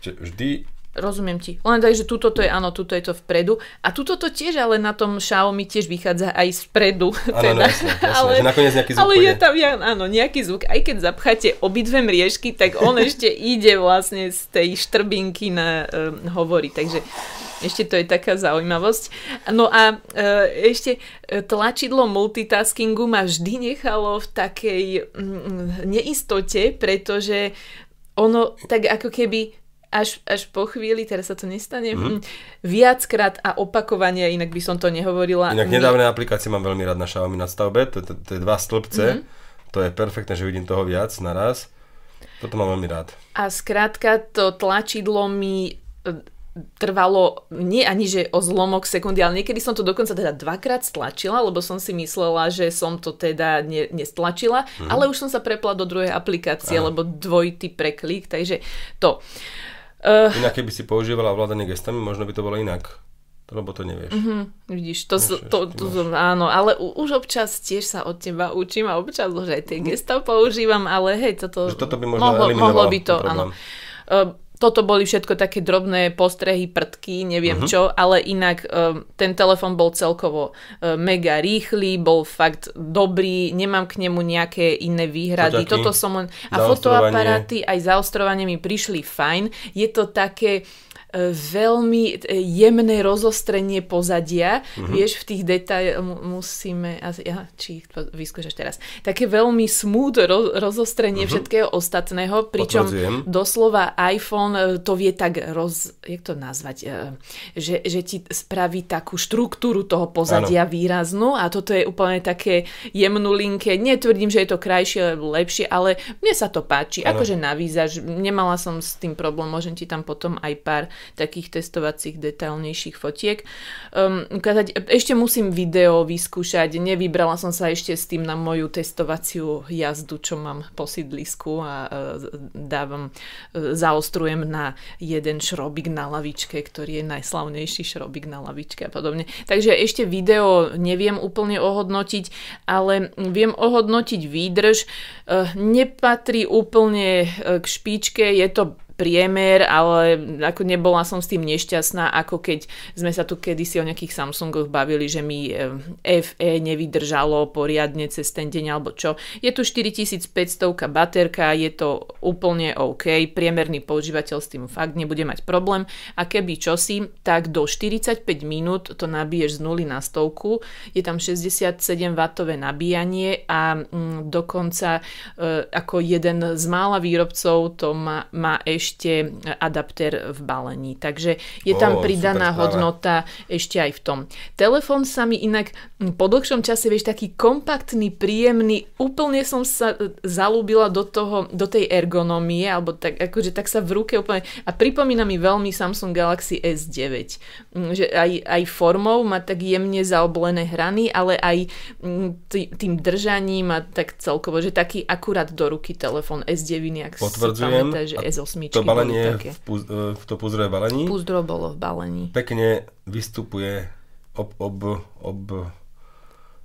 vždy Rozumiem ti. Len tak, že tuto to je, áno, tuto je to vpredu. A tuto to tiež, ale na tom Xiaomi tiež vychádza aj spredu. [laughs] Áno, teda. no, jasne, jasne, ale, že nakoniec nejaký zvuk Ale je tam, ja, áno, nejaký zvuk. Aj keď zapcháte obidve mriežky, tak on [laughs] ešte ide vlastne z tej štrbinky na um, hovory. Takže ešte to je taká zaujímavosť. No a uh, ešte e, tlačidlo multitaskingu ma vždy nechalo v takej mm, neistote, pretože ono tak ako keby až, až po chvíli, teraz sa to nestane, mm. viackrát a opakovanie, inak by som to nehovorila. Inak nedávne aplikácie mám veľmi rád na Xiaomi na stavbe, to, to, to je dva stĺpce, mm. to je perfektné, že vidím toho viac naraz. Toto mám veľmi rád. A skrátka to tlačidlo mi e, trvalo nie ani že o zlomok sekundy, ale niekedy som to dokonca teda dvakrát stlačila, lebo som si myslela, že som to teda ne, nestlačila, mm. ale už som sa prepla do druhej aplikácie, Aha. lebo dvojitý preklik, takže to. Uh, inak keby si používala ovládanie gestami, možno by to bolo inak. Lebo to nevieš. Uh-huh, vidíš, to, Nevieš, to, to, to, áno, ale už občas tiež sa od teba učím a občas už aj tie gesta používam, ale hej, toto, že toto by možno mohlo, mohlo by to, áno. Uh, toto boli všetko také drobné postrehy, prdky, neviem uh-huh. čo, ale inak um, ten telefon bol celkovo uh, mega rýchly, bol fakt dobrý, nemám k nemu nejaké iné výhrady. Foťaky, Toto som len... A fotoaparáty aj zaostrovanie mi prišli fajn. Je to také veľmi e, jemné rozostrenie pozadia, uh-huh. vieš, v tých detajloch musíme, ja, či vyskúšaš teraz, také veľmi smooth ro- rozostrenie uh-huh. všetkého ostatného, pričom Potvrdzujem. doslova iPhone e, to vie tak roz, jak to nazvať, e, že, že ti spraví takú štruktúru toho pozadia ano. výraznú a toto je úplne také jemnulinké, netvrdím, že je to krajšie, lepšie, ale mne sa to páči, ano. akože na výzaž, nemala som s tým problém, môžem ti tam potom aj pár takých testovacích detailnejších fotiek. Um, ešte musím video vyskúšať, nevybrala som sa ešte s tým na moju testovaciu jazdu, čo mám po sídlisku a uh, dávam, uh, zaostrujem na jeden šrobik na lavičke, ktorý je najslavnejší šrobik na lavičke a podobne. Takže ešte video neviem úplne ohodnotiť, ale viem ohodnotiť výdrž. Uh, nepatrí úplne k špičke, je to priemer, ale ako nebola som s tým nešťastná, ako keď sme sa tu kedysi o nejakých Samsungoch bavili, že mi eh, FE nevydržalo poriadne cez ten deň alebo čo. Je tu 4500 baterka, je to úplne OK, priemerný používateľ s tým fakt nebude mať problém a keby čosi, tak do 45 minút to nabiješ z nuly na stovku, je tam 67 W nabíjanie a mm, dokonca e, ako jeden z mála výrobcov to má, má ešte ešte adapter v balení. Takže je tam oh, pridaná hodnota ešte aj v tom. Telefón sa mi inak po dlhšom čase, vieš, taký kompaktný, príjemný, úplne som sa e, zalúbila do toho, do tej ergonomie, alebo tak, akože tak sa v ruke úplne, a pripomína mi veľmi Samsung Galaxy S9, mm, že aj, aj formou má tak jemne zaoblené hrany, ale aj tým držaním a tak celkovo, že taký akurát do ruky telefón S9, ak si pamätá, že S8 to balenie, v, puz, e, v to púzdro je balení. Púzdro bolo v balení. Pekne vystupuje ob, ob, ob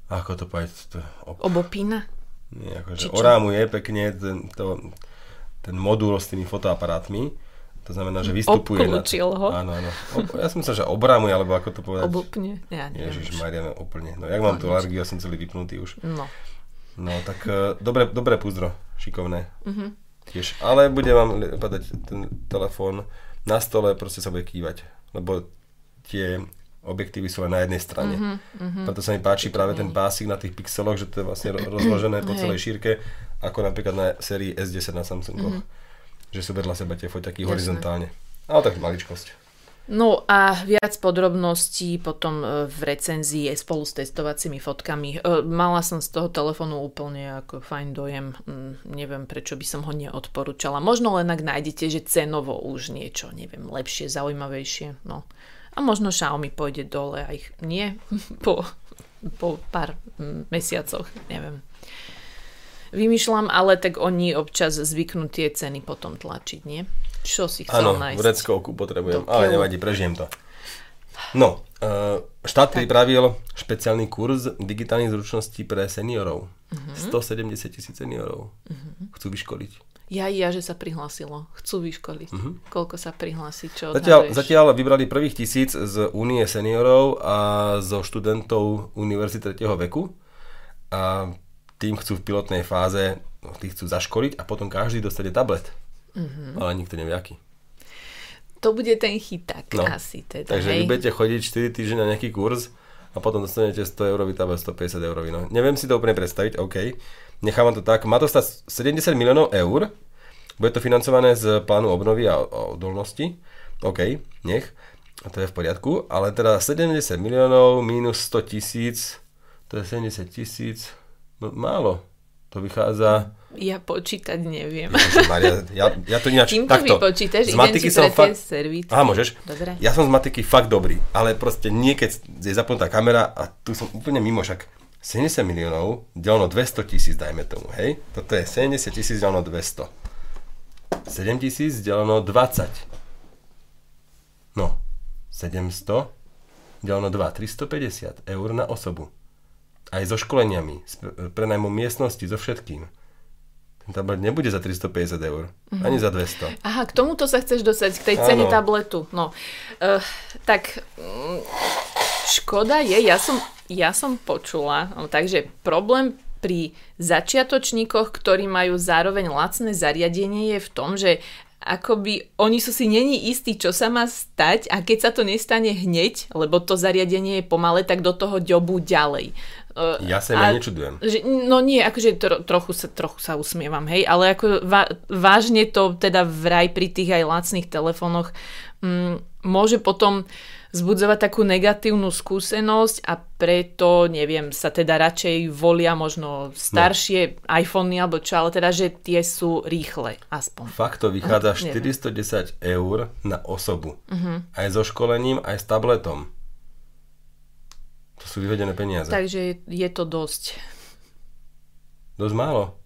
ako to povedať? To, ob, Obopína? Nie, akože orámuje pekne ten, to, ten modul s tými fotoaparátmi. To znamená, že vystupuje na... ho. Áno, áno. Ob, ja som myslel, že obrámuje, alebo ako to povedať. Obopne? Ja neviem. Ježiš, Maria, úplne. No, jak mám no, tú alergiu, ja som celý vypnutý už. No. No, tak uh, dobre, dobré púzdro, šikovné. Uh-huh tiež. Ale bude vám padať ten telefón na stole, proste sa bude kývať, lebo tie objektívy sú len na jednej strane. Mm-hmm, Preto sa mi páči práve ten pásik na tých pixeloch, že to je vlastne rozložené po celej šírke, ako napríklad na sérii S10 na Samsungoch. Mm-hmm. Že sú vedľa seba tie foťaky horizontálne. Ale tak maličkosť. No a viac podrobností potom e, v recenzii spolu s testovacími fotkami. E, mala som z toho telefónu úplne ako fajn dojem. Mm, neviem, prečo by som ho neodporúčala. Možno len ak nájdete, že cenovo už niečo, neviem, lepšie, zaujímavejšie. No. A možno Xiaomi pôjde dole a ich nie [laughs] po, po pár mm, mesiacoch, neviem. Vymýšľam, ale tak oni občas zvyknú tie ceny potom tlačiť, nie? Čo si chcel Áno, nájsť? vreckovku potrebujem, ale nevadí, prežijem to. No, uh, štát pripravil špeciálny kurz digitálnych zručností pre seniorov. Uh-huh. 170 tisíc seniorov uh-huh. chcú vyškoliť. Ja ja, že sa prihlásilo. Chcú vyškoliť. Uh-huh. Koľko sa prihlási, čo zatiaľ, zatiaľ vybrali prvých tisíc z Únie seniorov a zo študentov Univerzity 3. veku. A tým chcú v pilotnej fáze, no, tých chcú zaškoliť a potom každý dostane tablet. Mm-hmm. Ale nikto nevie aký. To bude ten chyták no. asi. Teda, Takže hej. vy budete chodiť 4 týždne na nejaký kurz a potom dostanete 100 eurový tabel, 150 eurový. No. Neviem si to úplne predstaviť, OK. Nechávam to tak. Má to stať 70 miliónov eur. Bude to financované z plánu obnovy a odolnosti. OK, nech. A to je v poriadku. Ale teda 70 miliónov minus 100 tisíc, to je 70 tisíc, no málo. To vychádza ja počítať neviem. Maria, ja, ja to ináč, Kým to takto, vypočítaš? Z matiky som fakt... Servícky. Aha, môžeš? Dobre. Ja som z matiky fakt dobrý, ale proste nie keď je zapnutá kamera a tu som úplne mimo, však 70 miliónov deleno 200 tisíc, dajme tomu, hej? Toto je 70 tisíc deleno 200. 7 tisíc deleno 20. No, 700 deleno 2, 350 eur na osobu. Aj so školeniami, s prenajmom miestnosti, so všetkým. Tablet nebude za 350 eur, mm-hmm. ani za 200. Aha, k tomuto sa chceš dostať, k tej cene Áno. tabletu. No, uh, tak um, škoda je, ja som, ja som počula, no, takže problém pri začiatočníkoch, ktorí majú zároveň lacné zariadenie je v tom, že akoby oni sú si není istí, čo sa má stať a keď sa to nestane hneď, lebo to zariadenie je pomalé, tak do toho ďobu ďalej. Uh, ja sa im nečudujem. Že, no nie, akože tro, trochu, sa, trochu sa usmievam, hej, ale ako va, vážne to teda vraj pri tých aj lacných telefónoch um, môže potom zbudzovať takú negatívnu skúsenosť a preto, neviem, sa teda radšej volia možno staršie no. iPhony alebo čo, ale teda, že tie sú rýchle aspoň. Fakt to vychádza uh, 410 eur na osobu. Uh-huh. Aj so školením, aj s tabletom. To sú vyvedené peniaze. Takže je to dosť. Dosť málo.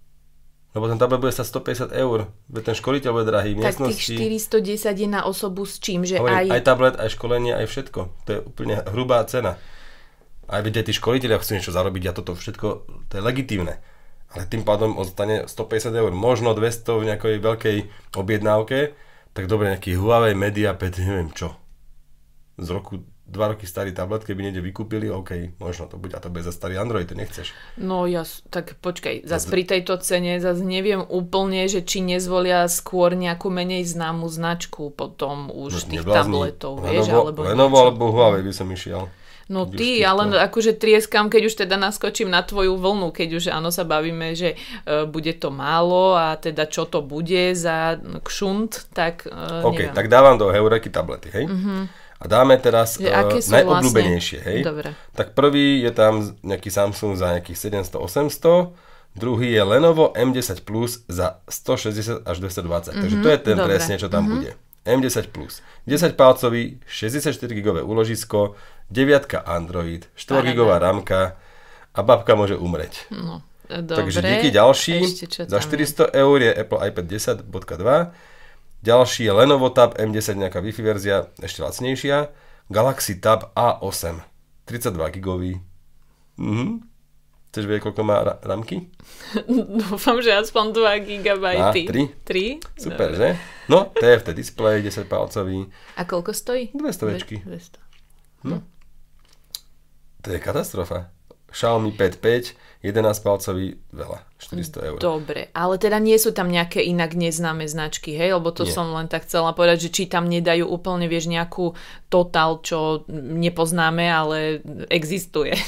Lebo ten tablet bude sa 150 eur, ten školiteľ bude drahý. Tak tých 410 je na osobu s čím, že Hovorím, aj... Aj tablet, aj školenie, aj všetko. To je úplne hrubá cena. Aj vedia, tí školiteľia chcú niečo zarobiť a toto všetko, to je legitívne. Ale tým pádom ostane 150 eur, možno 200 v nejakej veľkej objednávke, tak dobre, nejaký Huawei Media 5, neviem čo. Z roku dva roky starý tablet, keby niekde vykúpili, OK, možno to bude, a to bude za starý Android, to nechceš. No ja, tak počkaj, zase pri tejto cene zase neviem úplne, že či nezvolia skôr nejakú menej známu značku potom už no, tých neblázni. tabletov, vieš, Lenovo, alebo Lenovo alebo Huawei by som išiel. No ty, ale akože trieskam, keď už teda naskočím na tvoju vlnu, keď už áno sa bavíme, že uh, bude to málo a teda čo to bude za kšunt, tak uh, OK, neviem. tak dávam do Heureky tablety, hej? Uh-huh. A dáme teraz uh, najobľúbenejšie, vlastne? hej? Dobre. Tak prvý je tam nejaký Samsung za nejakých 700-800, druhý je Lenovo M10 Plus za 160 až 220. Mm-hmm, Takže to je ten dobre. presne, čo tam mm-hmm. bude. M10 Plus. 10 palcový, 64 GB úložisko, 9 Android, 4 GB ramka a babka môže umreť. No, dobre. Takže díky ďalší. Za 400 eur je Apple iPad 10.2 ďalší je Lenovo Tab M10, nejaká Wi-Fi verzia, ešte lacnejšia. Galaxy Tab A8, 32 gigový. Mhm. Chceš vedieť, koľko má ra- ramky? [laughs] Dúfam, že aspoň 2 GB. A, 3. 3? Super, Dobre. že? No, TFT display, 10 palcový. A koľko stojí? 200 večky. 200. No. To je katastrofa. Xiaomi 5 5 11 palcový, veľa, 400 eur. Dobre, ale teda nie sú tam nejaké inak neznáme značky, hej? Lebo to nie. som len tak chcela povedať, že či tam nedajú úplne, vieš, nejakú total, čo nepoznáme, ale existuje. [laughs]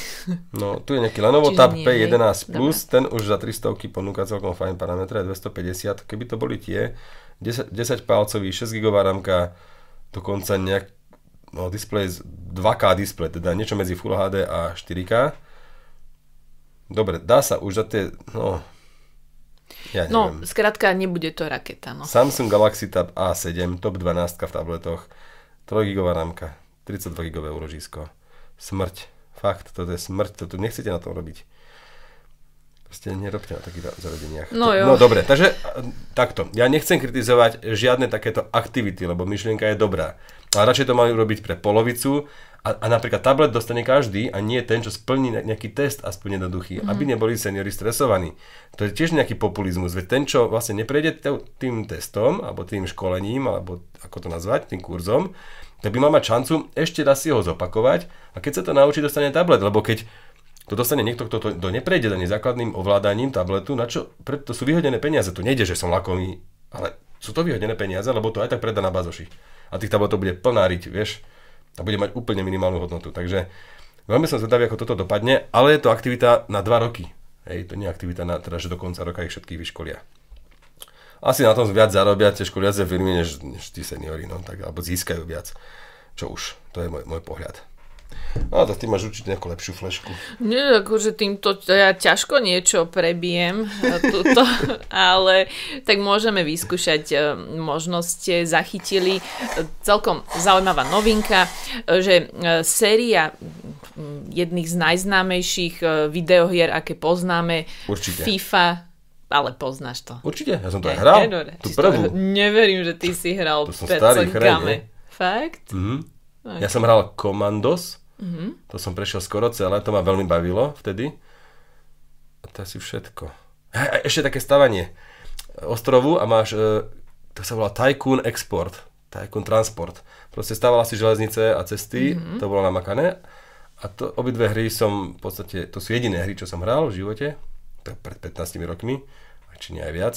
No, tu je nejaký Lenovo Tab P11+, Plus, ten už za 300 ponúka celkom fajn parametre, 250. Keby to boli tie, 10, 10 palcový, 6 GB ramka, dokonca nejak, no, display, 2K display, teda niečo medzi Full HD a 4K Dobre, dá sa už za tie, no, ja no, neviem. No, skrátka, nebude to raketa. No. Samsung Galaxy Tab A7, top 12 v tabletoch, 3 GB ramka, 32 GB úložisko. Smrť. Fakt, toto je smrť, toto nechcete na tom robiť. Proste nerobte na takých zariadeniach. No, jo. no dobre, takže takto. Ja nechcem kritizovať žiadne takéto aktivity, lebo myšlienka je dobrá. Ale radšej to majú robiť pre polovicu a, a napríklad tablet dostane každý a nie ten, čo splní nejaký test aspoň jednoduchý, mm. aby neboli seniori stresovaní. To je tiež nejaký populizmus, veď ten, čo vlastne neprejde tým testom, alebo tým školením, alebo ako to nazvať, tým kurzom, tak by mal mať šancu ešte raz si ho zopakovať a keď sa to naučí, dostane tablet, lebo keď to dostane niekto, kto to, to neprejde ani základným ovládaním tabletu, na čo, preto sú vyhodené peniaze, to nejde, že som lakomý, ale sú to vyhodené peniaze, lebo to aj tak predá na bazoši. A tých tabletov bude plná riť, vieš a bude mať úplne minimálnu hodnotu. Takže veľmi som zvedavý, ako toto dopadne, ale je to aktivita na 2 roky. Hej, to nie je aktivita na, teda, že do konca roka ich všetkých vyškolia. Asi na tom viac zarobia tie školiace firmy, než, než tí seniori, no, tak, alebo získajú viac. Čo už, to je môj, môj pohľad. No, tak ty máš určite nejakú lepšiu flešku. Nie, akože týmto ja ťažko niečo prebijem, túto, [laughs] ale tak môžeme vyskúšať. E, možno ste zachytili e, celkom zaujímavá novinka, e, že séria jedných z najznámejších videohier, aké poznáme, Určite. FIFA, ale poznáš to. Určite, ja som to aj hral. Tú prvú. Neverím, že ty si hral to som starý chraj, Fakt? Mm-hmm. Okay. Ja som hral Commandos, Mm-hmm. To som prešiel skoro celé, to ma veľmi bavilo vtedy. A to asi všetko. A ešte také stavanie ostrovu a máš, e, to sa volá Tycoon Export, Tycoon Transport. Proste stávala si železnice a cesty, mm-hmm. to bolo namakané. A to, obidve hry som v podstate, to sú jediné hry, čo som hral v živote, to pred 15 rokmi, či nie aj viac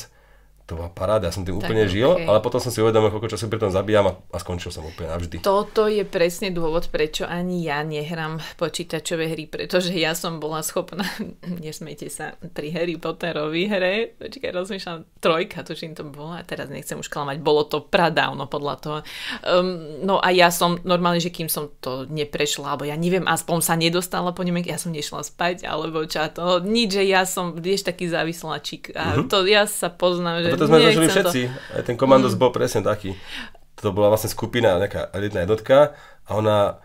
to bola paráda, ja som tým tak, úplne okay. žil, ale potom som si uvedomil, koľko času pri tom zabíjam a, a skončil som úplne navždy. Toto je presne dôvod, prečo ani ja nehrám počítačové hry, pretože ja som bola schopná, [laughs] nesmejte sa, pri Harry Potterovi hre, počkaj, rozmýšľam, trojka, tuším to bola, teraz nechcem už klamať, bolo to pradávno podľa toho. Um, no a ja som normálne, že kým som to neprešla, alebo ja neviem, aspoň sa nedostala po ňom, ja som nešla spať, alebo čo to, nič, že ja som, vieš, taký závislačík. A mm-hmm. to ja sa poznám, že... To sme zažili všetci, to... aj ten komandos mm. bol presne taký. To bola vlastne skupina, nejaká elitná jednotka a ona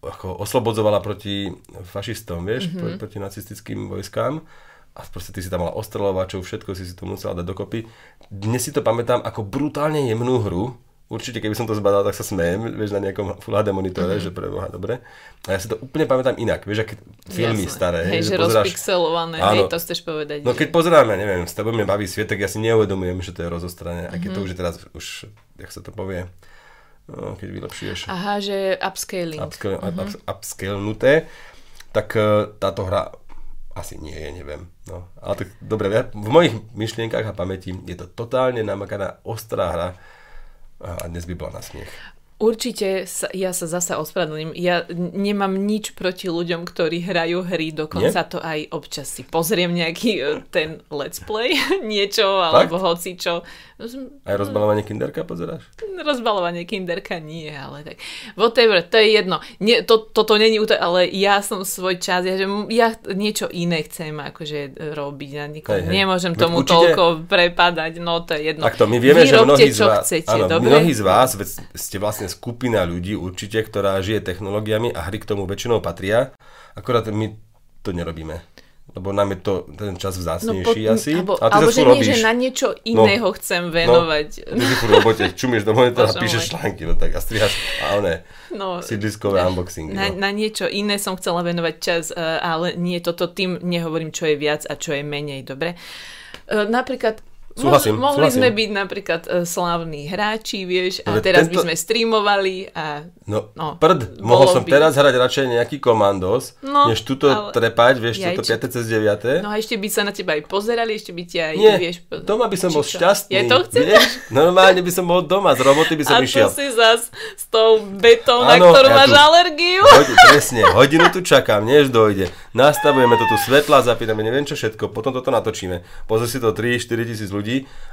ako oslobodzovala proti fašistom, vieš, mm-hmm. proti, proti nacistickým vojskám a proste ty si tam mala ostreľovačov, všetko si si to musela dať dokopy. Dnes si to pamätám ako brutálne jemnú hru, Určite, keby som to zbadal, tak sa smejem, vieš, na nejakom Full HD monitore, mm-hmm. že preboha, dobre. A ja si to úplne pamätám inak, vieš, aké filmy Jasne. staré. Hej, že, že pozeráš... rozpixelované, áno. hej, to chceš povedať. No keď pozeráme, neviem, s tebou mňa baví svet, tak ja si neuvedomujem, že to je rozostrané. Mm-hmm. A keď to mhm. už je teraz, už, jak sa to povie, no, keď vylepšuješ. Aha, že upscaling. Upscale, mm-hmm. up, upscalenuté, tak uh, táto hra asi nie je, neviem. No, ale tak dobre, ja, v mojich myšlienkach a pamäti je to totálne namakaná ostrá hra, a dnes by bola na smiech. Určite sa, ja sa zase ospravedlním. Ja nemám nič proti ľuďom, ktorí hrajú hry, dokonca Nie? to aj občas si pozriem nejaký e, ten let's play, [laughs] niečo, alebo Fakt? hoci čo. Aj rozbalovanie kinderka pozeráš? Rozbalovanie kinderka nie, ale tak whatever, to je jedno. Nie, to, toto není útok, ale ja som svoj čas, ja, že ja niečo iné chcem akože robiť. Ja nikomu, hej, hej. nemôžem Veď tomu určite... toľko prepadať, no to je jedno. Takto, my vieme, Vy že mnohí z vás, chcete, áno, mnohí z vás ste vlastne skupina ľudí určite, ktorá žije technológiami a hry k tomu väčšinou patria, akorát my to nerobíme lebo nám je to ten čas vzácnejší no, po, asi. Abo, alebo že robíš. nie, že na niečo no. iného no, chcem venovať. No, ty si v robote, čumieš do monitora a píšeš články, no tak a strihaš a one, no, sídliskové unboxingy. Na, no. na niečo iné som chcela venovať čas, eh, ale nie toto tým nehovorím, čo je viac a čo je menej, dobre? Eh, napríklad Súhlasím, Mo- mohli súhlasím. sme byť napríklad uh, slávni hráči, vieš, a teraz tento... by sme streamovali a... No, no prd, mohol som by... teraz hrať radšej nejaký komandos, no, než tuto ale... trepať, vieš, toto 5 cez 9. No a ešte by sa na teba aj pozerali, ešte by ťa aj, Nie, vieš... doma by som bol čo? šťastný. Je to chcete? Vieš? Normálne by som bol doma, z roboty by som a išiel. A si zas s tou betou, na ktorú ja máš tu, alergiu. Hodi, presne, hodinu tu čakám, než dojde. Nastavujeme to tu svetla, zapíname, neviem čo všetko, potom toto natočíme. Pozri si to 3-4 tisíc ľudí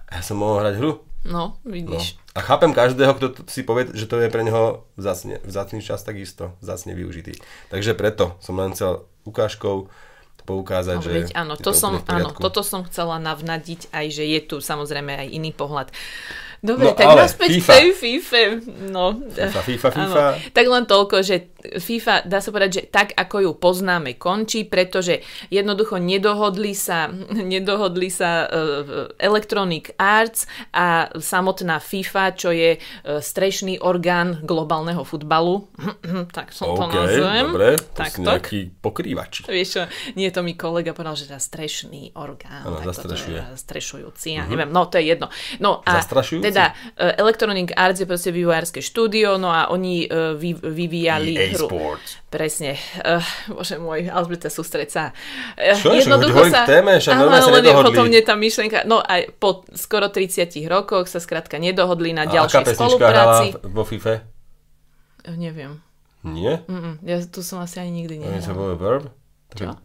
a ja som mohol hrať hru. No, vidíš. No. A chápem každého, kto si povie, že to je pre neho vzácne, vzácný čas takisto, vzácne využitý. Takže preto som len chcel ukážkou poukázať, no, že... Veď, áno, to, to som, áno, toto som chcela navnadiť aj, že je tu samozrejme aj iný pohľad. Dobre, no, tak naspäť FIFA. tej FIFA. No, FIFA, FIFA, FIFA. Áno. Tak len toľko, že FIFA, dá sa povedať, že tak, ako ju poznáme, končí, pretože jednoducho nedohodli sa, [laughs] nedohodli sa uh, Electronic Arts a samotná FIFA, čo je uh, strešný orgán globálneho futbalu. [clears throat] tak som okay, to nazvem. Dobre, to tak, sú nejaký pokrývač. Vieš čo, nie to mi kolega povedal, že to strešný orgán. Ano, zastrešuje. Zastrešujúci, ja uh-huh. neviem, no to je jedno. No a Zastrašujúci? Teda uh, Electronic Arts je proste vývojárske štúdio, no a oni uh, vy, vyvíjali EA hru. Sports. Presne. Uh, bože môj, Albrita, sústreď sa. Uh, Čo, jednoducho sa... k téme, však áno, sa nedohodli. potom mne tá myšlienka, no aj po skoro 30 rokoch sa skrátka nedohodli na ďalšej spolupráci. A vo FIFA? Neviem. Nie? Mm-mm, ja tu som asi ani nikdy nehral. sa volá Verb? Čo?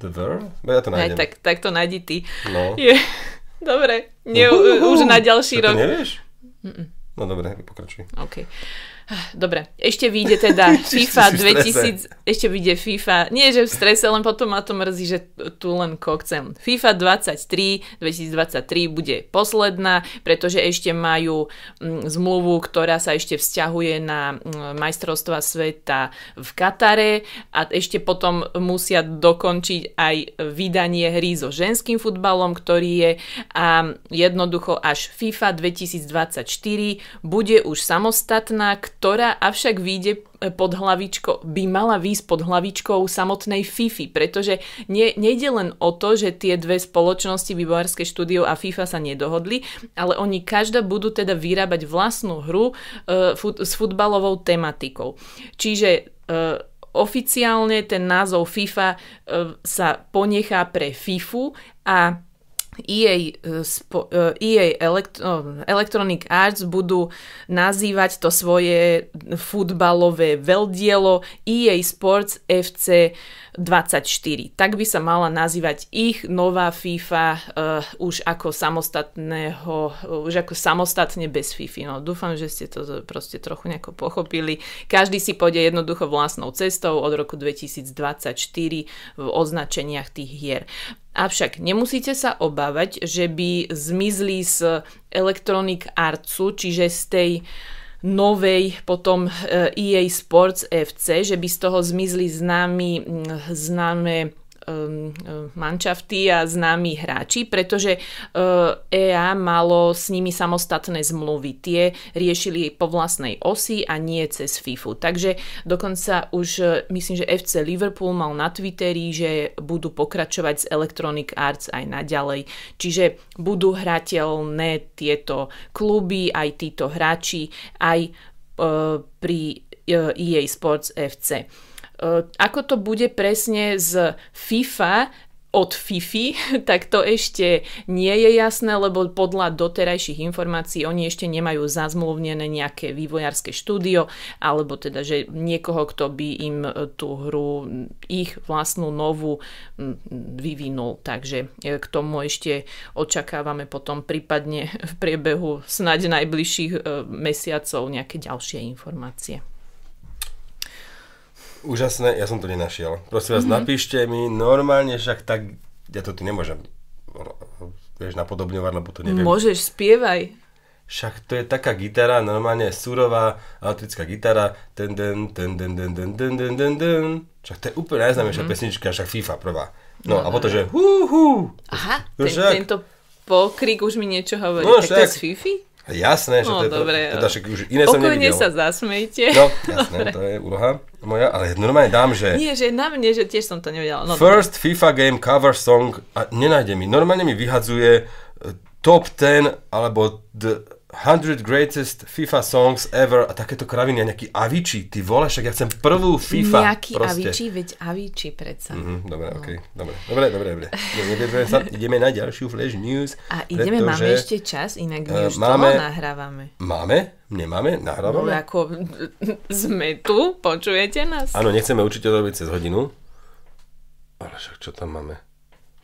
The Verb? Ja to nájdem. Aj, tak, tak to nájdi ty. No. Je. Dobre, Nie, uh, už na ďalší rok. Nevieš? Mm-mm. No dobre, pokračuj. OK. Dobre, ešte vyjde teda [laughs] FIFA 2000, ešte vyjde FIFA, nie že v strese, len potom ma to mrzí, že tu len kokcem. FIFA 23, 2023 bude posledná, pretože ešte majú mm, zmluvu, ktorá sa ešte vzťahuje na mm, majstrovstva sveta v Katare a ešte potom musia dokončiť aj vydanie hry so ženským futbalom, ktorý je. A jednoducho až FIFA 2024 bude už samostatná, ktorá avšak vyjde e, pod hlavičkou, by mala výjsť pod hlavičkou samotnej FIFI, pretože nie, nejde len o to, že tie dve spoločnosti, Vývojárske štúdio a FIFA sa nedohodli, ale oni každá budú teda vyrábať vlastnú hru e, fut, s futbalovou tematikou. Čiže e, oficiálne ten názov FIFA e, sa ponechá pre FIFU a EA, EA elekt, Electronic Arts budú nazývať to svoje futbalové veľdielo EA Sports FC 24. Tak by sa mala nazývať ich nová FIFA uh, už ako samostatného, už ako samostatne bez FIFA. No dúfam, že ste to proste trochu nejako pochopili. Každý si pôjde jednoducho vlastnou cestou od roku 2024 v označeniach tých hier. Avšak nemusíte sa obávať, že by zmizli z Electronic Artsu, čiže z tej novej potom EA Sports FC, že by z toho zmizli známi, známe Um, um, manšafty a známi hráči, pretože EA uh, malo s nimi samostatné zmluvy. Tie riešili po vlastnej osi a nie cez FIFU. Takže dokonca už uh, myslím, že FC Liverpool mal na Twitteri, že budú pokračovať s Electronic Arts aj naďalej. Čiže budú hrateľné tieto kluby, aj títo hráči, aj uh, pri EA Sports FC. E, ako to bude presne z FIFA od FIFI, [laughs] tak to ešte nie je jasné, lebo podľa doterajších informácií oni ešte nemajú zazmluvnené nejaké vývojárske štúdio, alebo teda, že niekoho, kto by im e, tú hru, ich vlastnú novú vyvinul. Takže e, k tomu ešte očakávame potom prípadne [laughs] v priebehu snáď najbližších mesiacov nejaké ďalšie informácie. Úžasné, ja som to nenašiel. Prosím vás, mm-hmm. napíšte mi normálne, však tak, ja to tu nemôžem vieš, napodobňovať, lebo to neviem. Môžeš, spievaj. Však to je taká gitara, normálne surová elektrická gitara. Ten, ten, ten, ten, ten, ten, ten, ten, ten, ten. Však to je úplne najznámejšia mm-hmm. pesnička, však FIFA prvá. No, no a potom, že hú, hú. Aha, no, ten, tento pokrik už mi niečo hovorí. No, tak však. to je z FIFA? Jasné, že no, to je dobre. to, teda však už iné som nevidel. sa zasmejte. No, jasné, dobre. to je úloha moja, ale normálne dám, že... Nie, že na mne, že tiež som to nevedela. No, First dobre. FIFA game cover song, a nenájde mi, normálne mi vyhadzuje eh, top 10 alebo the 100 greatest FIFA songs ever a takéto kraviny a nejaký Avicii, ty vole, však ja chcem prvú FIFA. Nejaký proste. Avicii, veď Avicii predsa. Mm-hmm, dobre, no. okay, dobre, dobre, dobre, dobre. Ideme, sa, ideme na ďalšiu Flash News. A ideme, pretože, máme ešte čas, inak my uh, už máme, toho nahrávame. Máme? Nemáme? Nahrávame? No ako [laughs] sme tu, počujete nás? Áno, nechceme určite robiť cez hodinu. Ale však čo tam máme?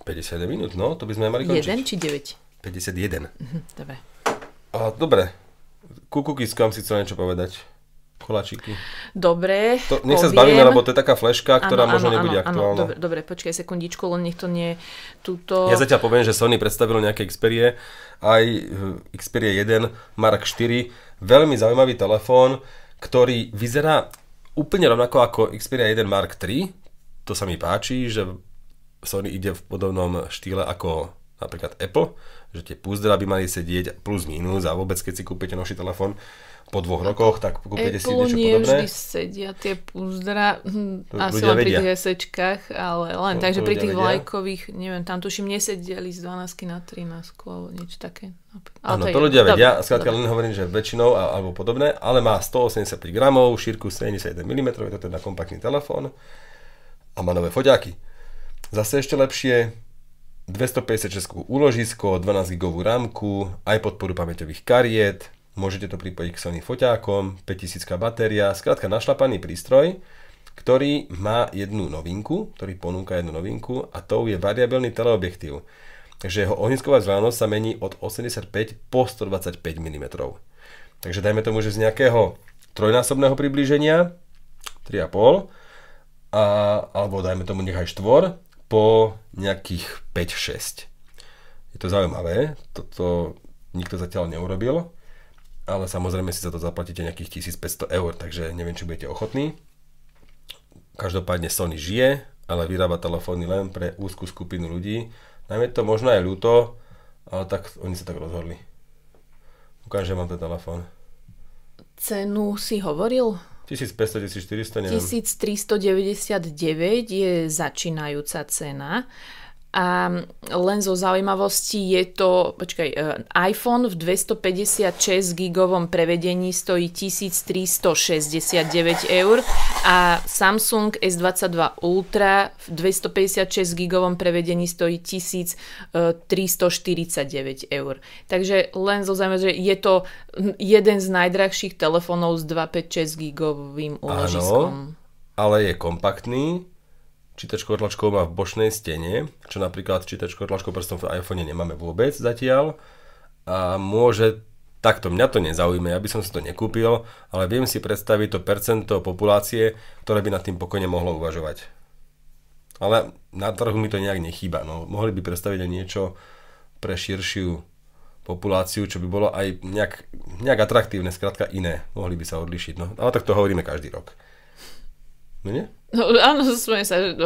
50 minút, no, to by sme mali končiť. 1 či 9? 51. Mhm, dobre. A, dobre, ku kukiskám si chcel niečo povedať. Koláčiky. Dobre, to, Nech poviem. sa zbavíme, lebo to je taká fleška, ktorá ano, možno ano, nebude ano, aktuálna. Dobre, dobre, počkaj sekundičku, len nech to nie túto... Ja zatiaľ poviem, že Sony predstavilo nejaké Xperie, aj eh, Xperie 1 Mark 4, veľmi zaujímavý telefón, ktorý vyzerá úplne rovnako ako Xperia 1 Mark 3. To sa mi páči, že Sony ide v podobnom štýle ako napríklad Apple že tie púzdra by mali sedieť plus minus a vôbec keď si kúpite novší telefón po dvoch rokoch, tak kúpite Apple si niečo nie podobné. vždy sedia tie púzdra, hm, asi len pri tých SEčkách, ale len to, takže to pri tých vedia. vlajkových, neviem, tam tuším nesedeli z 12 na 13 alebo niečo také. Áno, to, to ľudia vedia, skrátka len hovorím, že väčšinou alebo podobné, ale má 185 gramov, šírku 71 mm, je to teda kompaktný telefón a má nové foťáky. Zase ešte lepšie, 256 úložisko, 12 gigovú rámku, aj podporu pamäťových kariet, môžete to pripojiť k Sony foťákom, 5000 batéria, skrátka našlapaný prístroj, ktorý má jednu novinku, ktorý ponúka jednu novinku a to je variabilný teleobjektív. Takže jeho ohnisková vzdialenosť sa mení od 85 po 125 mm. Takže dajme tomu, že z nejakého trojnásobného priblíženia 3,5 a, alebo dajme tomu nechaj štvor, po nejakých 5-6. Je to zaujímavé, toto nikto zatiaľ neurobil, ale samozrejme si za to zaplatíte nejakých 1500 eur, takže neviem, či budete ochotní. Každopádne Sony žije, ale vyrába telefóny len pre úzkú skupinu ľudí. Najmä to možno aj ľúto, ale tak oni sa tak rozhodli. Ukážem vám ten telefón. Cenu si hovoril? 1500, 1400, neviem. 1399 je začínajúca cena a len zo zaujímavosti je to, počkaj, e, iPhone v 256 gigovom prevedení stojí 1369 eur a Samsung S22 Ultra v 256 gigovom prevedení stojí 1349 eur. Takže len zo zaujímavosti, že je to jeden z najdrahších telefónov s 256 gigovým úložiskom. Áno, ale je kompaktný, čítačkou tlačkou má v bočnej stene, čo napríklad čítačkou tlačkou prstom v iPhone nemáme vôbec zatiaľ. A môže, takto mňa to nezaujíma, ja by som si to nekúpil, ale viem si predstaviť to percento populácie, ktoré by nad tým pokojne mohlo uvažovať. Ale na trhu mi to nejak nechýba. No, mohli by predstaviť aj niečo pre širšiu populáciu, čo by bolo aj nejak, nejak atraktívne, skrátka iné. Mohli by sa odlišiť. No, ale tak to hovoríme každý rok. No nie? No áno, sme sa, že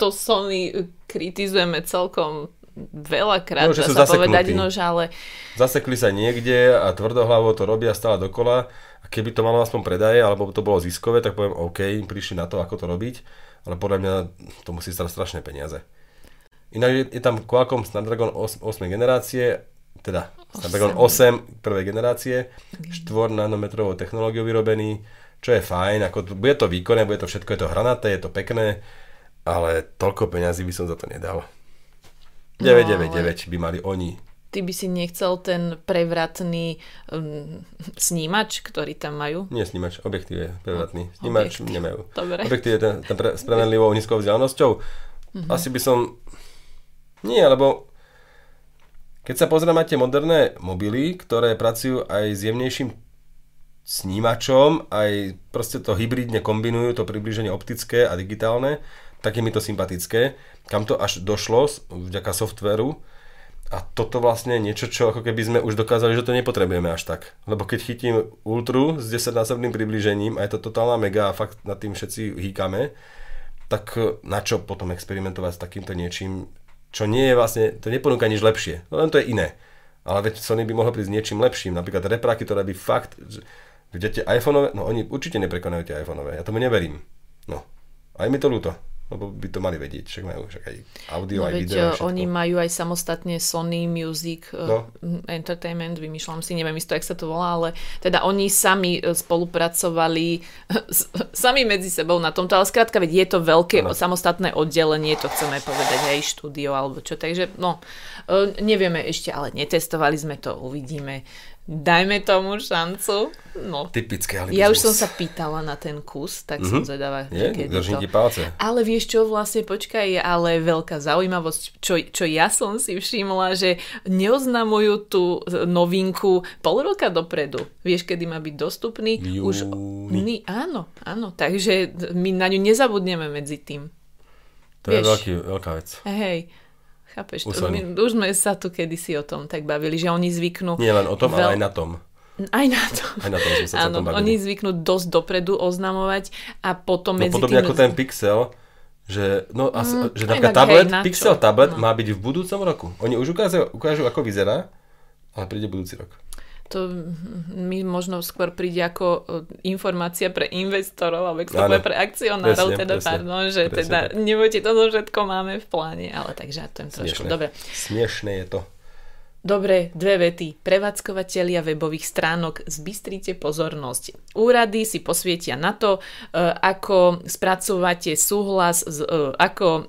to, Sony kritizujeme celkom veľakrát, no, že sa povedať, no, že ale... Zasekli sa niekde a tvrdohlavo to robia stále dokola. A keby to malo aspoň predaje, alebo to bolo ziskové, tak poviem OK, prišli na to, ako to robiť, ale podľa mňa to musí stať strašné peniaze. Inak je, je tam Qualcomm Snapdragon 8, 8 generácie, teda Snapdragon 8 prvej generácie, 4 nanometrovou technológiou vyrobený, čo je fajn, ako, bude to výkonné, bude to všetko, je to hranaté, je to pekné, ale toľko peňazí by som za to nedal. 999 no, by mali oni. Ty by si nechcel ten prevratný um, snímač, ktorý tam majú? Nie snímač, objektív je prevratný. Snímač objektív. nemajú. Dobre. Objektív je ten, ten pre, spravedlivou [laughs] nízkou vzdialenosťou. Mm-hmm. Asi by som... Nie, lebo keď sa pozrieme na tie moderné mobily, ktoré pracujú aj s jemnejším snímačom, aj proste to hybridne kombinujú, to približenie optické a digitálne, tak je mi to sympatické. Kam to až došlo vďaka softveru a toto vlastne je niečo, čo ako keby sme už dokázali, že to nepotrebujeme až tak. Lebo keď chytím Ultru s 10-násobným približením a je to totálna mega a fakt nad tým všetci hýkame, tak na čo potom experimentovať s takýmto niečím, čo nie je vlastne, to neponúka nič lepšie, len to je iné. Ale veď Sony by mohlo prísť niečím lepším, napríklad repráky, ktoré by fakt, Viete, tie iPhoneové, no oni určite neprekonajú tie iPhoneové, ja tomu neverím. No, aj mi to ľúto, lebo by to mali vedieť, však majú však aj audio, no, aj video. Všetko. oni majú aj samostatne Sony Music eh, no. Entertainment, vymýšľam si, neviem isto, jak sa to volá, ale teda oni sami eh, spolupracovali [laughs] sami medzi sebou na tomto, ale skrátka, veď je to veľké no. samostatné oddelenie, to chceme povedať aj štúdio alebo čo, takže no, eh, nevieme ešte, ale netestovali sme to, uvidíme Dajme tomu šancu. No. Typické alibizmus. Ja už som sa pýtala na ten kus, tak mm-hmm. som zvedavá. Nie, držím ti palce. Ale vieš čo, vlastne počkaj, je ale veľká zaujímavosť, čo, čo ja som si všimla, že neoznamujú tú novinku pol roka dopredu. Vieš, kedy má byť dostupný? Júni. Už, áno, áno, takže my na ňu nezabudneme medzi tým. To vieš, je veľký, veľká vec. Hej, Chápeš, to, my, už sme sa tu kedysi o tom tak bavili, že oni zvyknú... Nie len o tom, veľ... ale aj na tom. Aj na to. Aj na tom sme sa Áno, oni zvyknú dosť dopredu oznamovať a potom no, medzi podobne tým... ako ten Pixel, že, no, mm, že napríklad tablet, hej, Pixel tablet no. má byť v budúcom roku. Oni už ukážu, ukážu ako vyzerá, ale príde budúci rok to mi možno skôr príde ako e, informácia pre investorov alebo pre akcionárov, presne, teda presne, pardon, že presne, teda nebojte, toto všetko máme v pláne, ale takže to trošku. Dobre. Smiešné je to. Dobre, dve vety. Prevádzkovateľia webových stránok, zbystrite pozornosť. Úrady si posvietia na to, e, ako spracúvate súhlas, e, ako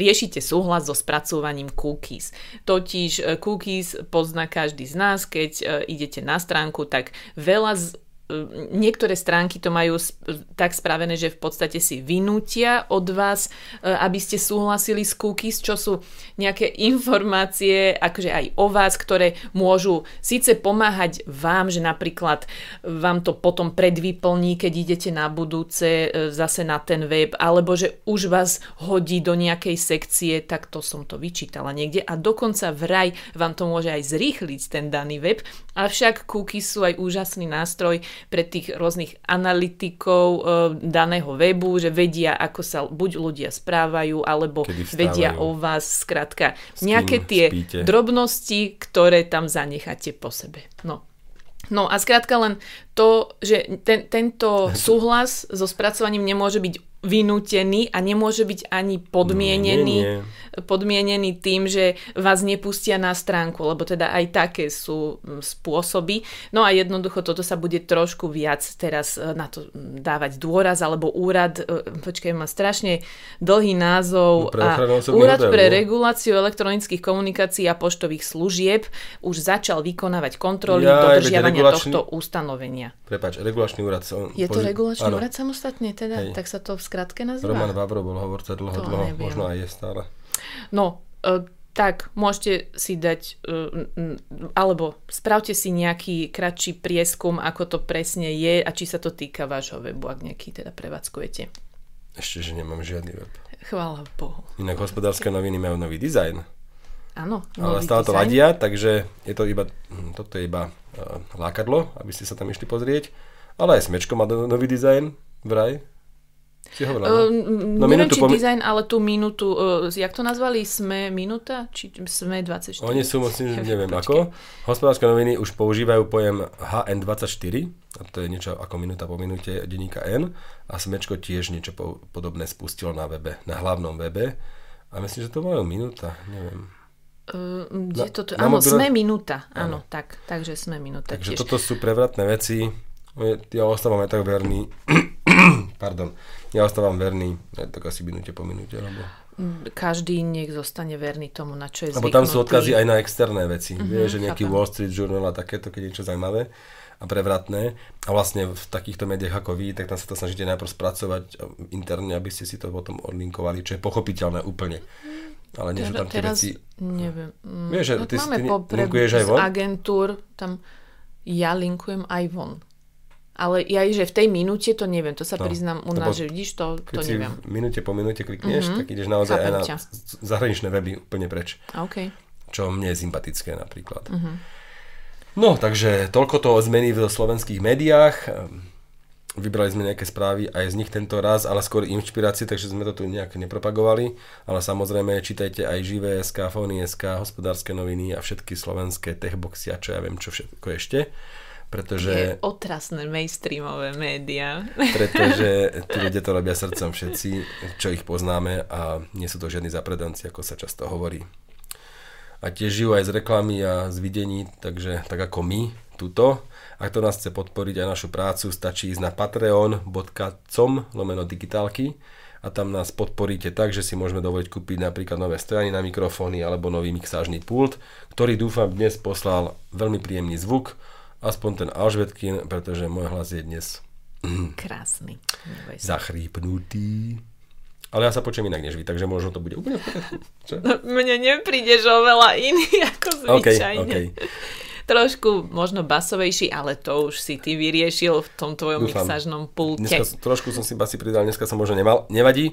riešite súhlas so spracúvaním cookies. Totiž cookies pozná každý z nás, keď idete na stránku, tak veľa niektoré stránky to majú tak spravené, že v podstate si vynútia od vás, e, aby ste súhlasili s cookies, čo sú nejaké informácie akože aj o vás, ktoré môžu síce pomáhať vám, že napríklad vám to potom predvyplní, keď idete na budúce e, zase na ten web, alebo že už vás hodí do nejakej sekcie, tak to som to vyčítala niekde. A dokonca vraj vám to môže aj zrýchliť ten daný web, avšak cookies sú aj úžasný nástroj, pre tých rôznych analytikov e, daného webu, že vedia, ako sa buď ľudia správajú, alebo vedia o vás, skrátka, nejaké tie spíte. drobnosti, ktoré tam zanecháte po sebe. No. No a skrátka len to, že ten, tento [laughs] súhlas so spracovaním nemôže byť vynútený a nemôže byť ani podmienený, nie, nie, nie. podmienený tým, že vás nepustia na stránku, lebo teda aj také sú mm, spôsoby. No a jednoducho toto sa bude trošku viac teraz e, na to mm, dávať dôraz, alebo úrad, e, počkaj, má strašne dlhý názov, no, a úrad pre reguláciu elektronických komunikácií a poštových služieb už začal vykonávať kontroly ja, dodržiavania regulačný... tohto ustanovenia. Prepač, regulačný úrad. Je to regulačný ano. úrad samostatne teda? Hej. Tak sa to v skratke nazýva? Roman Vavro bol hovorca dlho, to dlho, neviem. možno aj je stále. No, e, tak môžete si dať, e, alebo spravte si nejaký kratší prieskum, ako to presne je a či sa to týka vášho webu, ak nejaký teda prevádzkujete. Ešte, že nemám žiadny web. Chvála Bohu. Inak hospodárske noviny majú nový dizajn. Áno, Ale stále to ladia, takže je to iba, hm, toto je iba uh, lákadlo, aby ste sa tam išli pozrieť. Ale aj Smečko má nový dizajn, vraj. Si hovorila, no? Uh, no neviem, či dizajn, ale tú minútu, uh, jak to nazvali? Sme minúta? Či sme 24? Oni sú, musím, [laughs] neviem ako. Hospodárske noviny už používajú pojem HN24, a to je niečo ako minúta po minúte denníka N. A Smečko tiež niečo po, podobné spustilo na webe, na hlavnom webe. A myslím, že to bola minúta, neviem. Uh, kde to, to, áno, mobile... sme minúta, áno, áno, tak, takže sme minúta Takže tiež. toto sú prevratné veci, ja ostávam aj tak verný, pardon, ja ostávam verný, aj tak asi minúte po minúte, lebo... Mm, každý nech zostane verný tomu, na čo je zvyknutý. Lebo tam sú odkazy aj na externé veci, uh-huh, vieš, že nejaký chápem. Wall Street Journal a takéto, keď je niečo zaujímavé a prevratné. A vlastne v takýchto médiách ako vy, tak tam sa to snažíte najprv spracovať interne, aby ste si to potom odlinkovali, čo je pochopiteľné úplne. Ale nie sú tam tie teraz, veci... Neviem. Vieš, že ty, máme ty linkuješ aj von? agentúr, tam ja linkujem aj von. Ale ja, že v tej minúte to neviem, to sa no, priznám u nás, že vidíš, to, to neviem. Minúte po minúte klikneš, mm-hmm. tak ideš naozaj Chápem aj na ťa. zahraničné weby úplne preč. Okay. Čo mne je sympatické napríklad. Mm-hmm. No, takže toľko to zmeny v slovenských médiách. Vybrali sme nejaké správy aj z nich tento raz, ale skôr inšpirácie, takže sme to tu nejak nepropagovali. Ale samozrejme čítajte aj Živé.sk, Fóny.sk, hospodárske noviny a všetky slovenské techboxy a čo ja viem, čo všetko ešte. Pretože... Je otrasné mainstreamové médiá. Pretože [laughs] tí ľudia to robia srdcom všetci, čo ich poznáme a nie sú to žiadni zapredanci, ako sa často hovorí. A tiež žijú aj z reklamy a z videní, takže tak ako my, tuto. Ak to nás chce podporiť aj našu prácu, stačí ísť na patreon.com lomeno digitálky a tam nás podporíte tak, že si môžeme dovoliť kúpiť napríklad nové strany na mikrofóny alebo nový mixážny pult, ktorý dúfam dnes poslal veľmi príjemný zvuk, aspoň ten Alžbetkin, pretože môj hlas je dnes [clears throat] krásny. Zachrípnutý. Ale ja sa počujem inak než vy, takže možno to bude úplne [laughs] No, mne neprídeš oveľa iný [laughs] ako zvyčajne. Okay, okay trošku možno basovejší, ale to už si ty vyriešil v tom tvojom Dúfam. mixážnom pulte. Dneska, trošku som si basy pridal, dneska som možno nemal. Nevadí,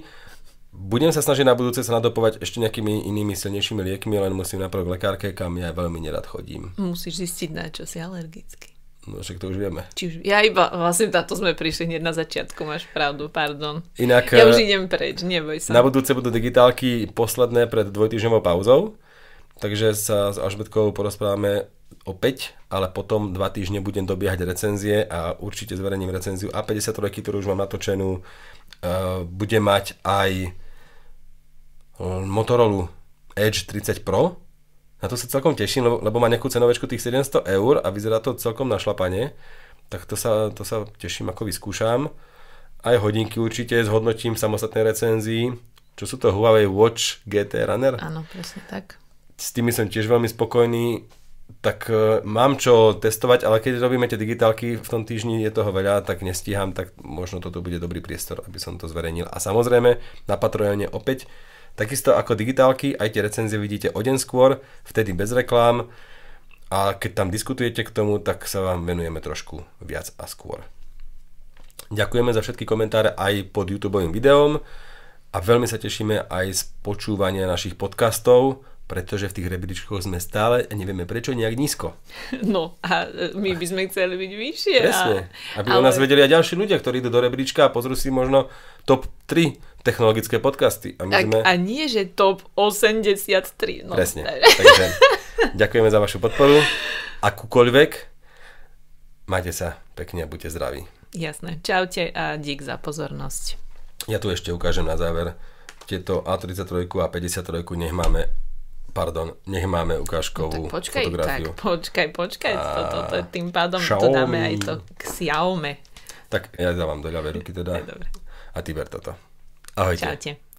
budem sa snažiť na budúce sa nadopovať ešte nejakými inými silnejšími liekmi, len musím naprv k lekárke, kam ja veľmi nerad chodím. Musíš zistiť, na čo si alergický. No však to už vieme. Či už, ja iba, vlastne na to sme prišli hneď na začiatku, máš pravdu, pardon. Inak, ja už idem preč, neboj sa. Na budúce budú digitálky posledné pred dvojtýždňovou pauzou, takže sa s Ažbetkou porozprávame opäť, ale potom dva týždne budem dobiehať recenzie a určite zverejním recenziu A50 ktorú už mám natočenú. Uh, bude mať aj eh, Motorola Edge 30 Pro. Na to sa celkom teším, lebo, lebo má nejakú cenovečku tých 700 eur a vyzerá to celkom na šlapanie. Tak to sa, to sa teším, ako vyskúšam. Aj hodinky určite zhodnotím v samostatnej recenzii. Čo sú to Huawei Watch GT Runner? Áno, presne tak. S tými som tiež veľmi spokojný tak uh, mám čo testovať, ale keď robíme tie digitálky v tom týždni, je toho veľa, tak nestíham, tak možno toto bude dobrý priestor, aby som to zverejnil. A samozrejme na Patreone opäť, takisto ako digitálky, aj tie recenzie vidíte o deň skôr, vtedy bez reklám a keď tam diskutujete k tomu, tak sa vám venujeme trošku viac a skôr. Ďakujeme za všetky komentáre aj pod YouTube videom a veľmi sa tešíme aj z počúvania našich podcastov pretože v tých rebríčkoch sme stále nevieme prečo nejak nízko. No a my by sme chceli byť vyššie. Presne. Aby ale... o nás vedeli aj ďalší ľudia, ktorí idú do rebríčka a pozrú si možno top 3 technologické podcasty. A, my a, sme... a nie, že top 83. No, Presne. Takže ďakujeme za vašu podporu. Akúkoľvek. Majte sa pekne a buďte zdraví. Jasné. Čaute a dík za pozornosť. Ja tu ešte ukážem na záver. Tieto A33 a 53 nech máme pardon, nech máme ukážkovú no, tak počkaj, fotografiu. Tak počkaj, počkaj, a... to, to, to, tým pádom Xiaomi. to dáme aj to k Xiaomi. Tak ja dávam do ľavej ruky teda. A ty ber toto. Ahojte. Čaute.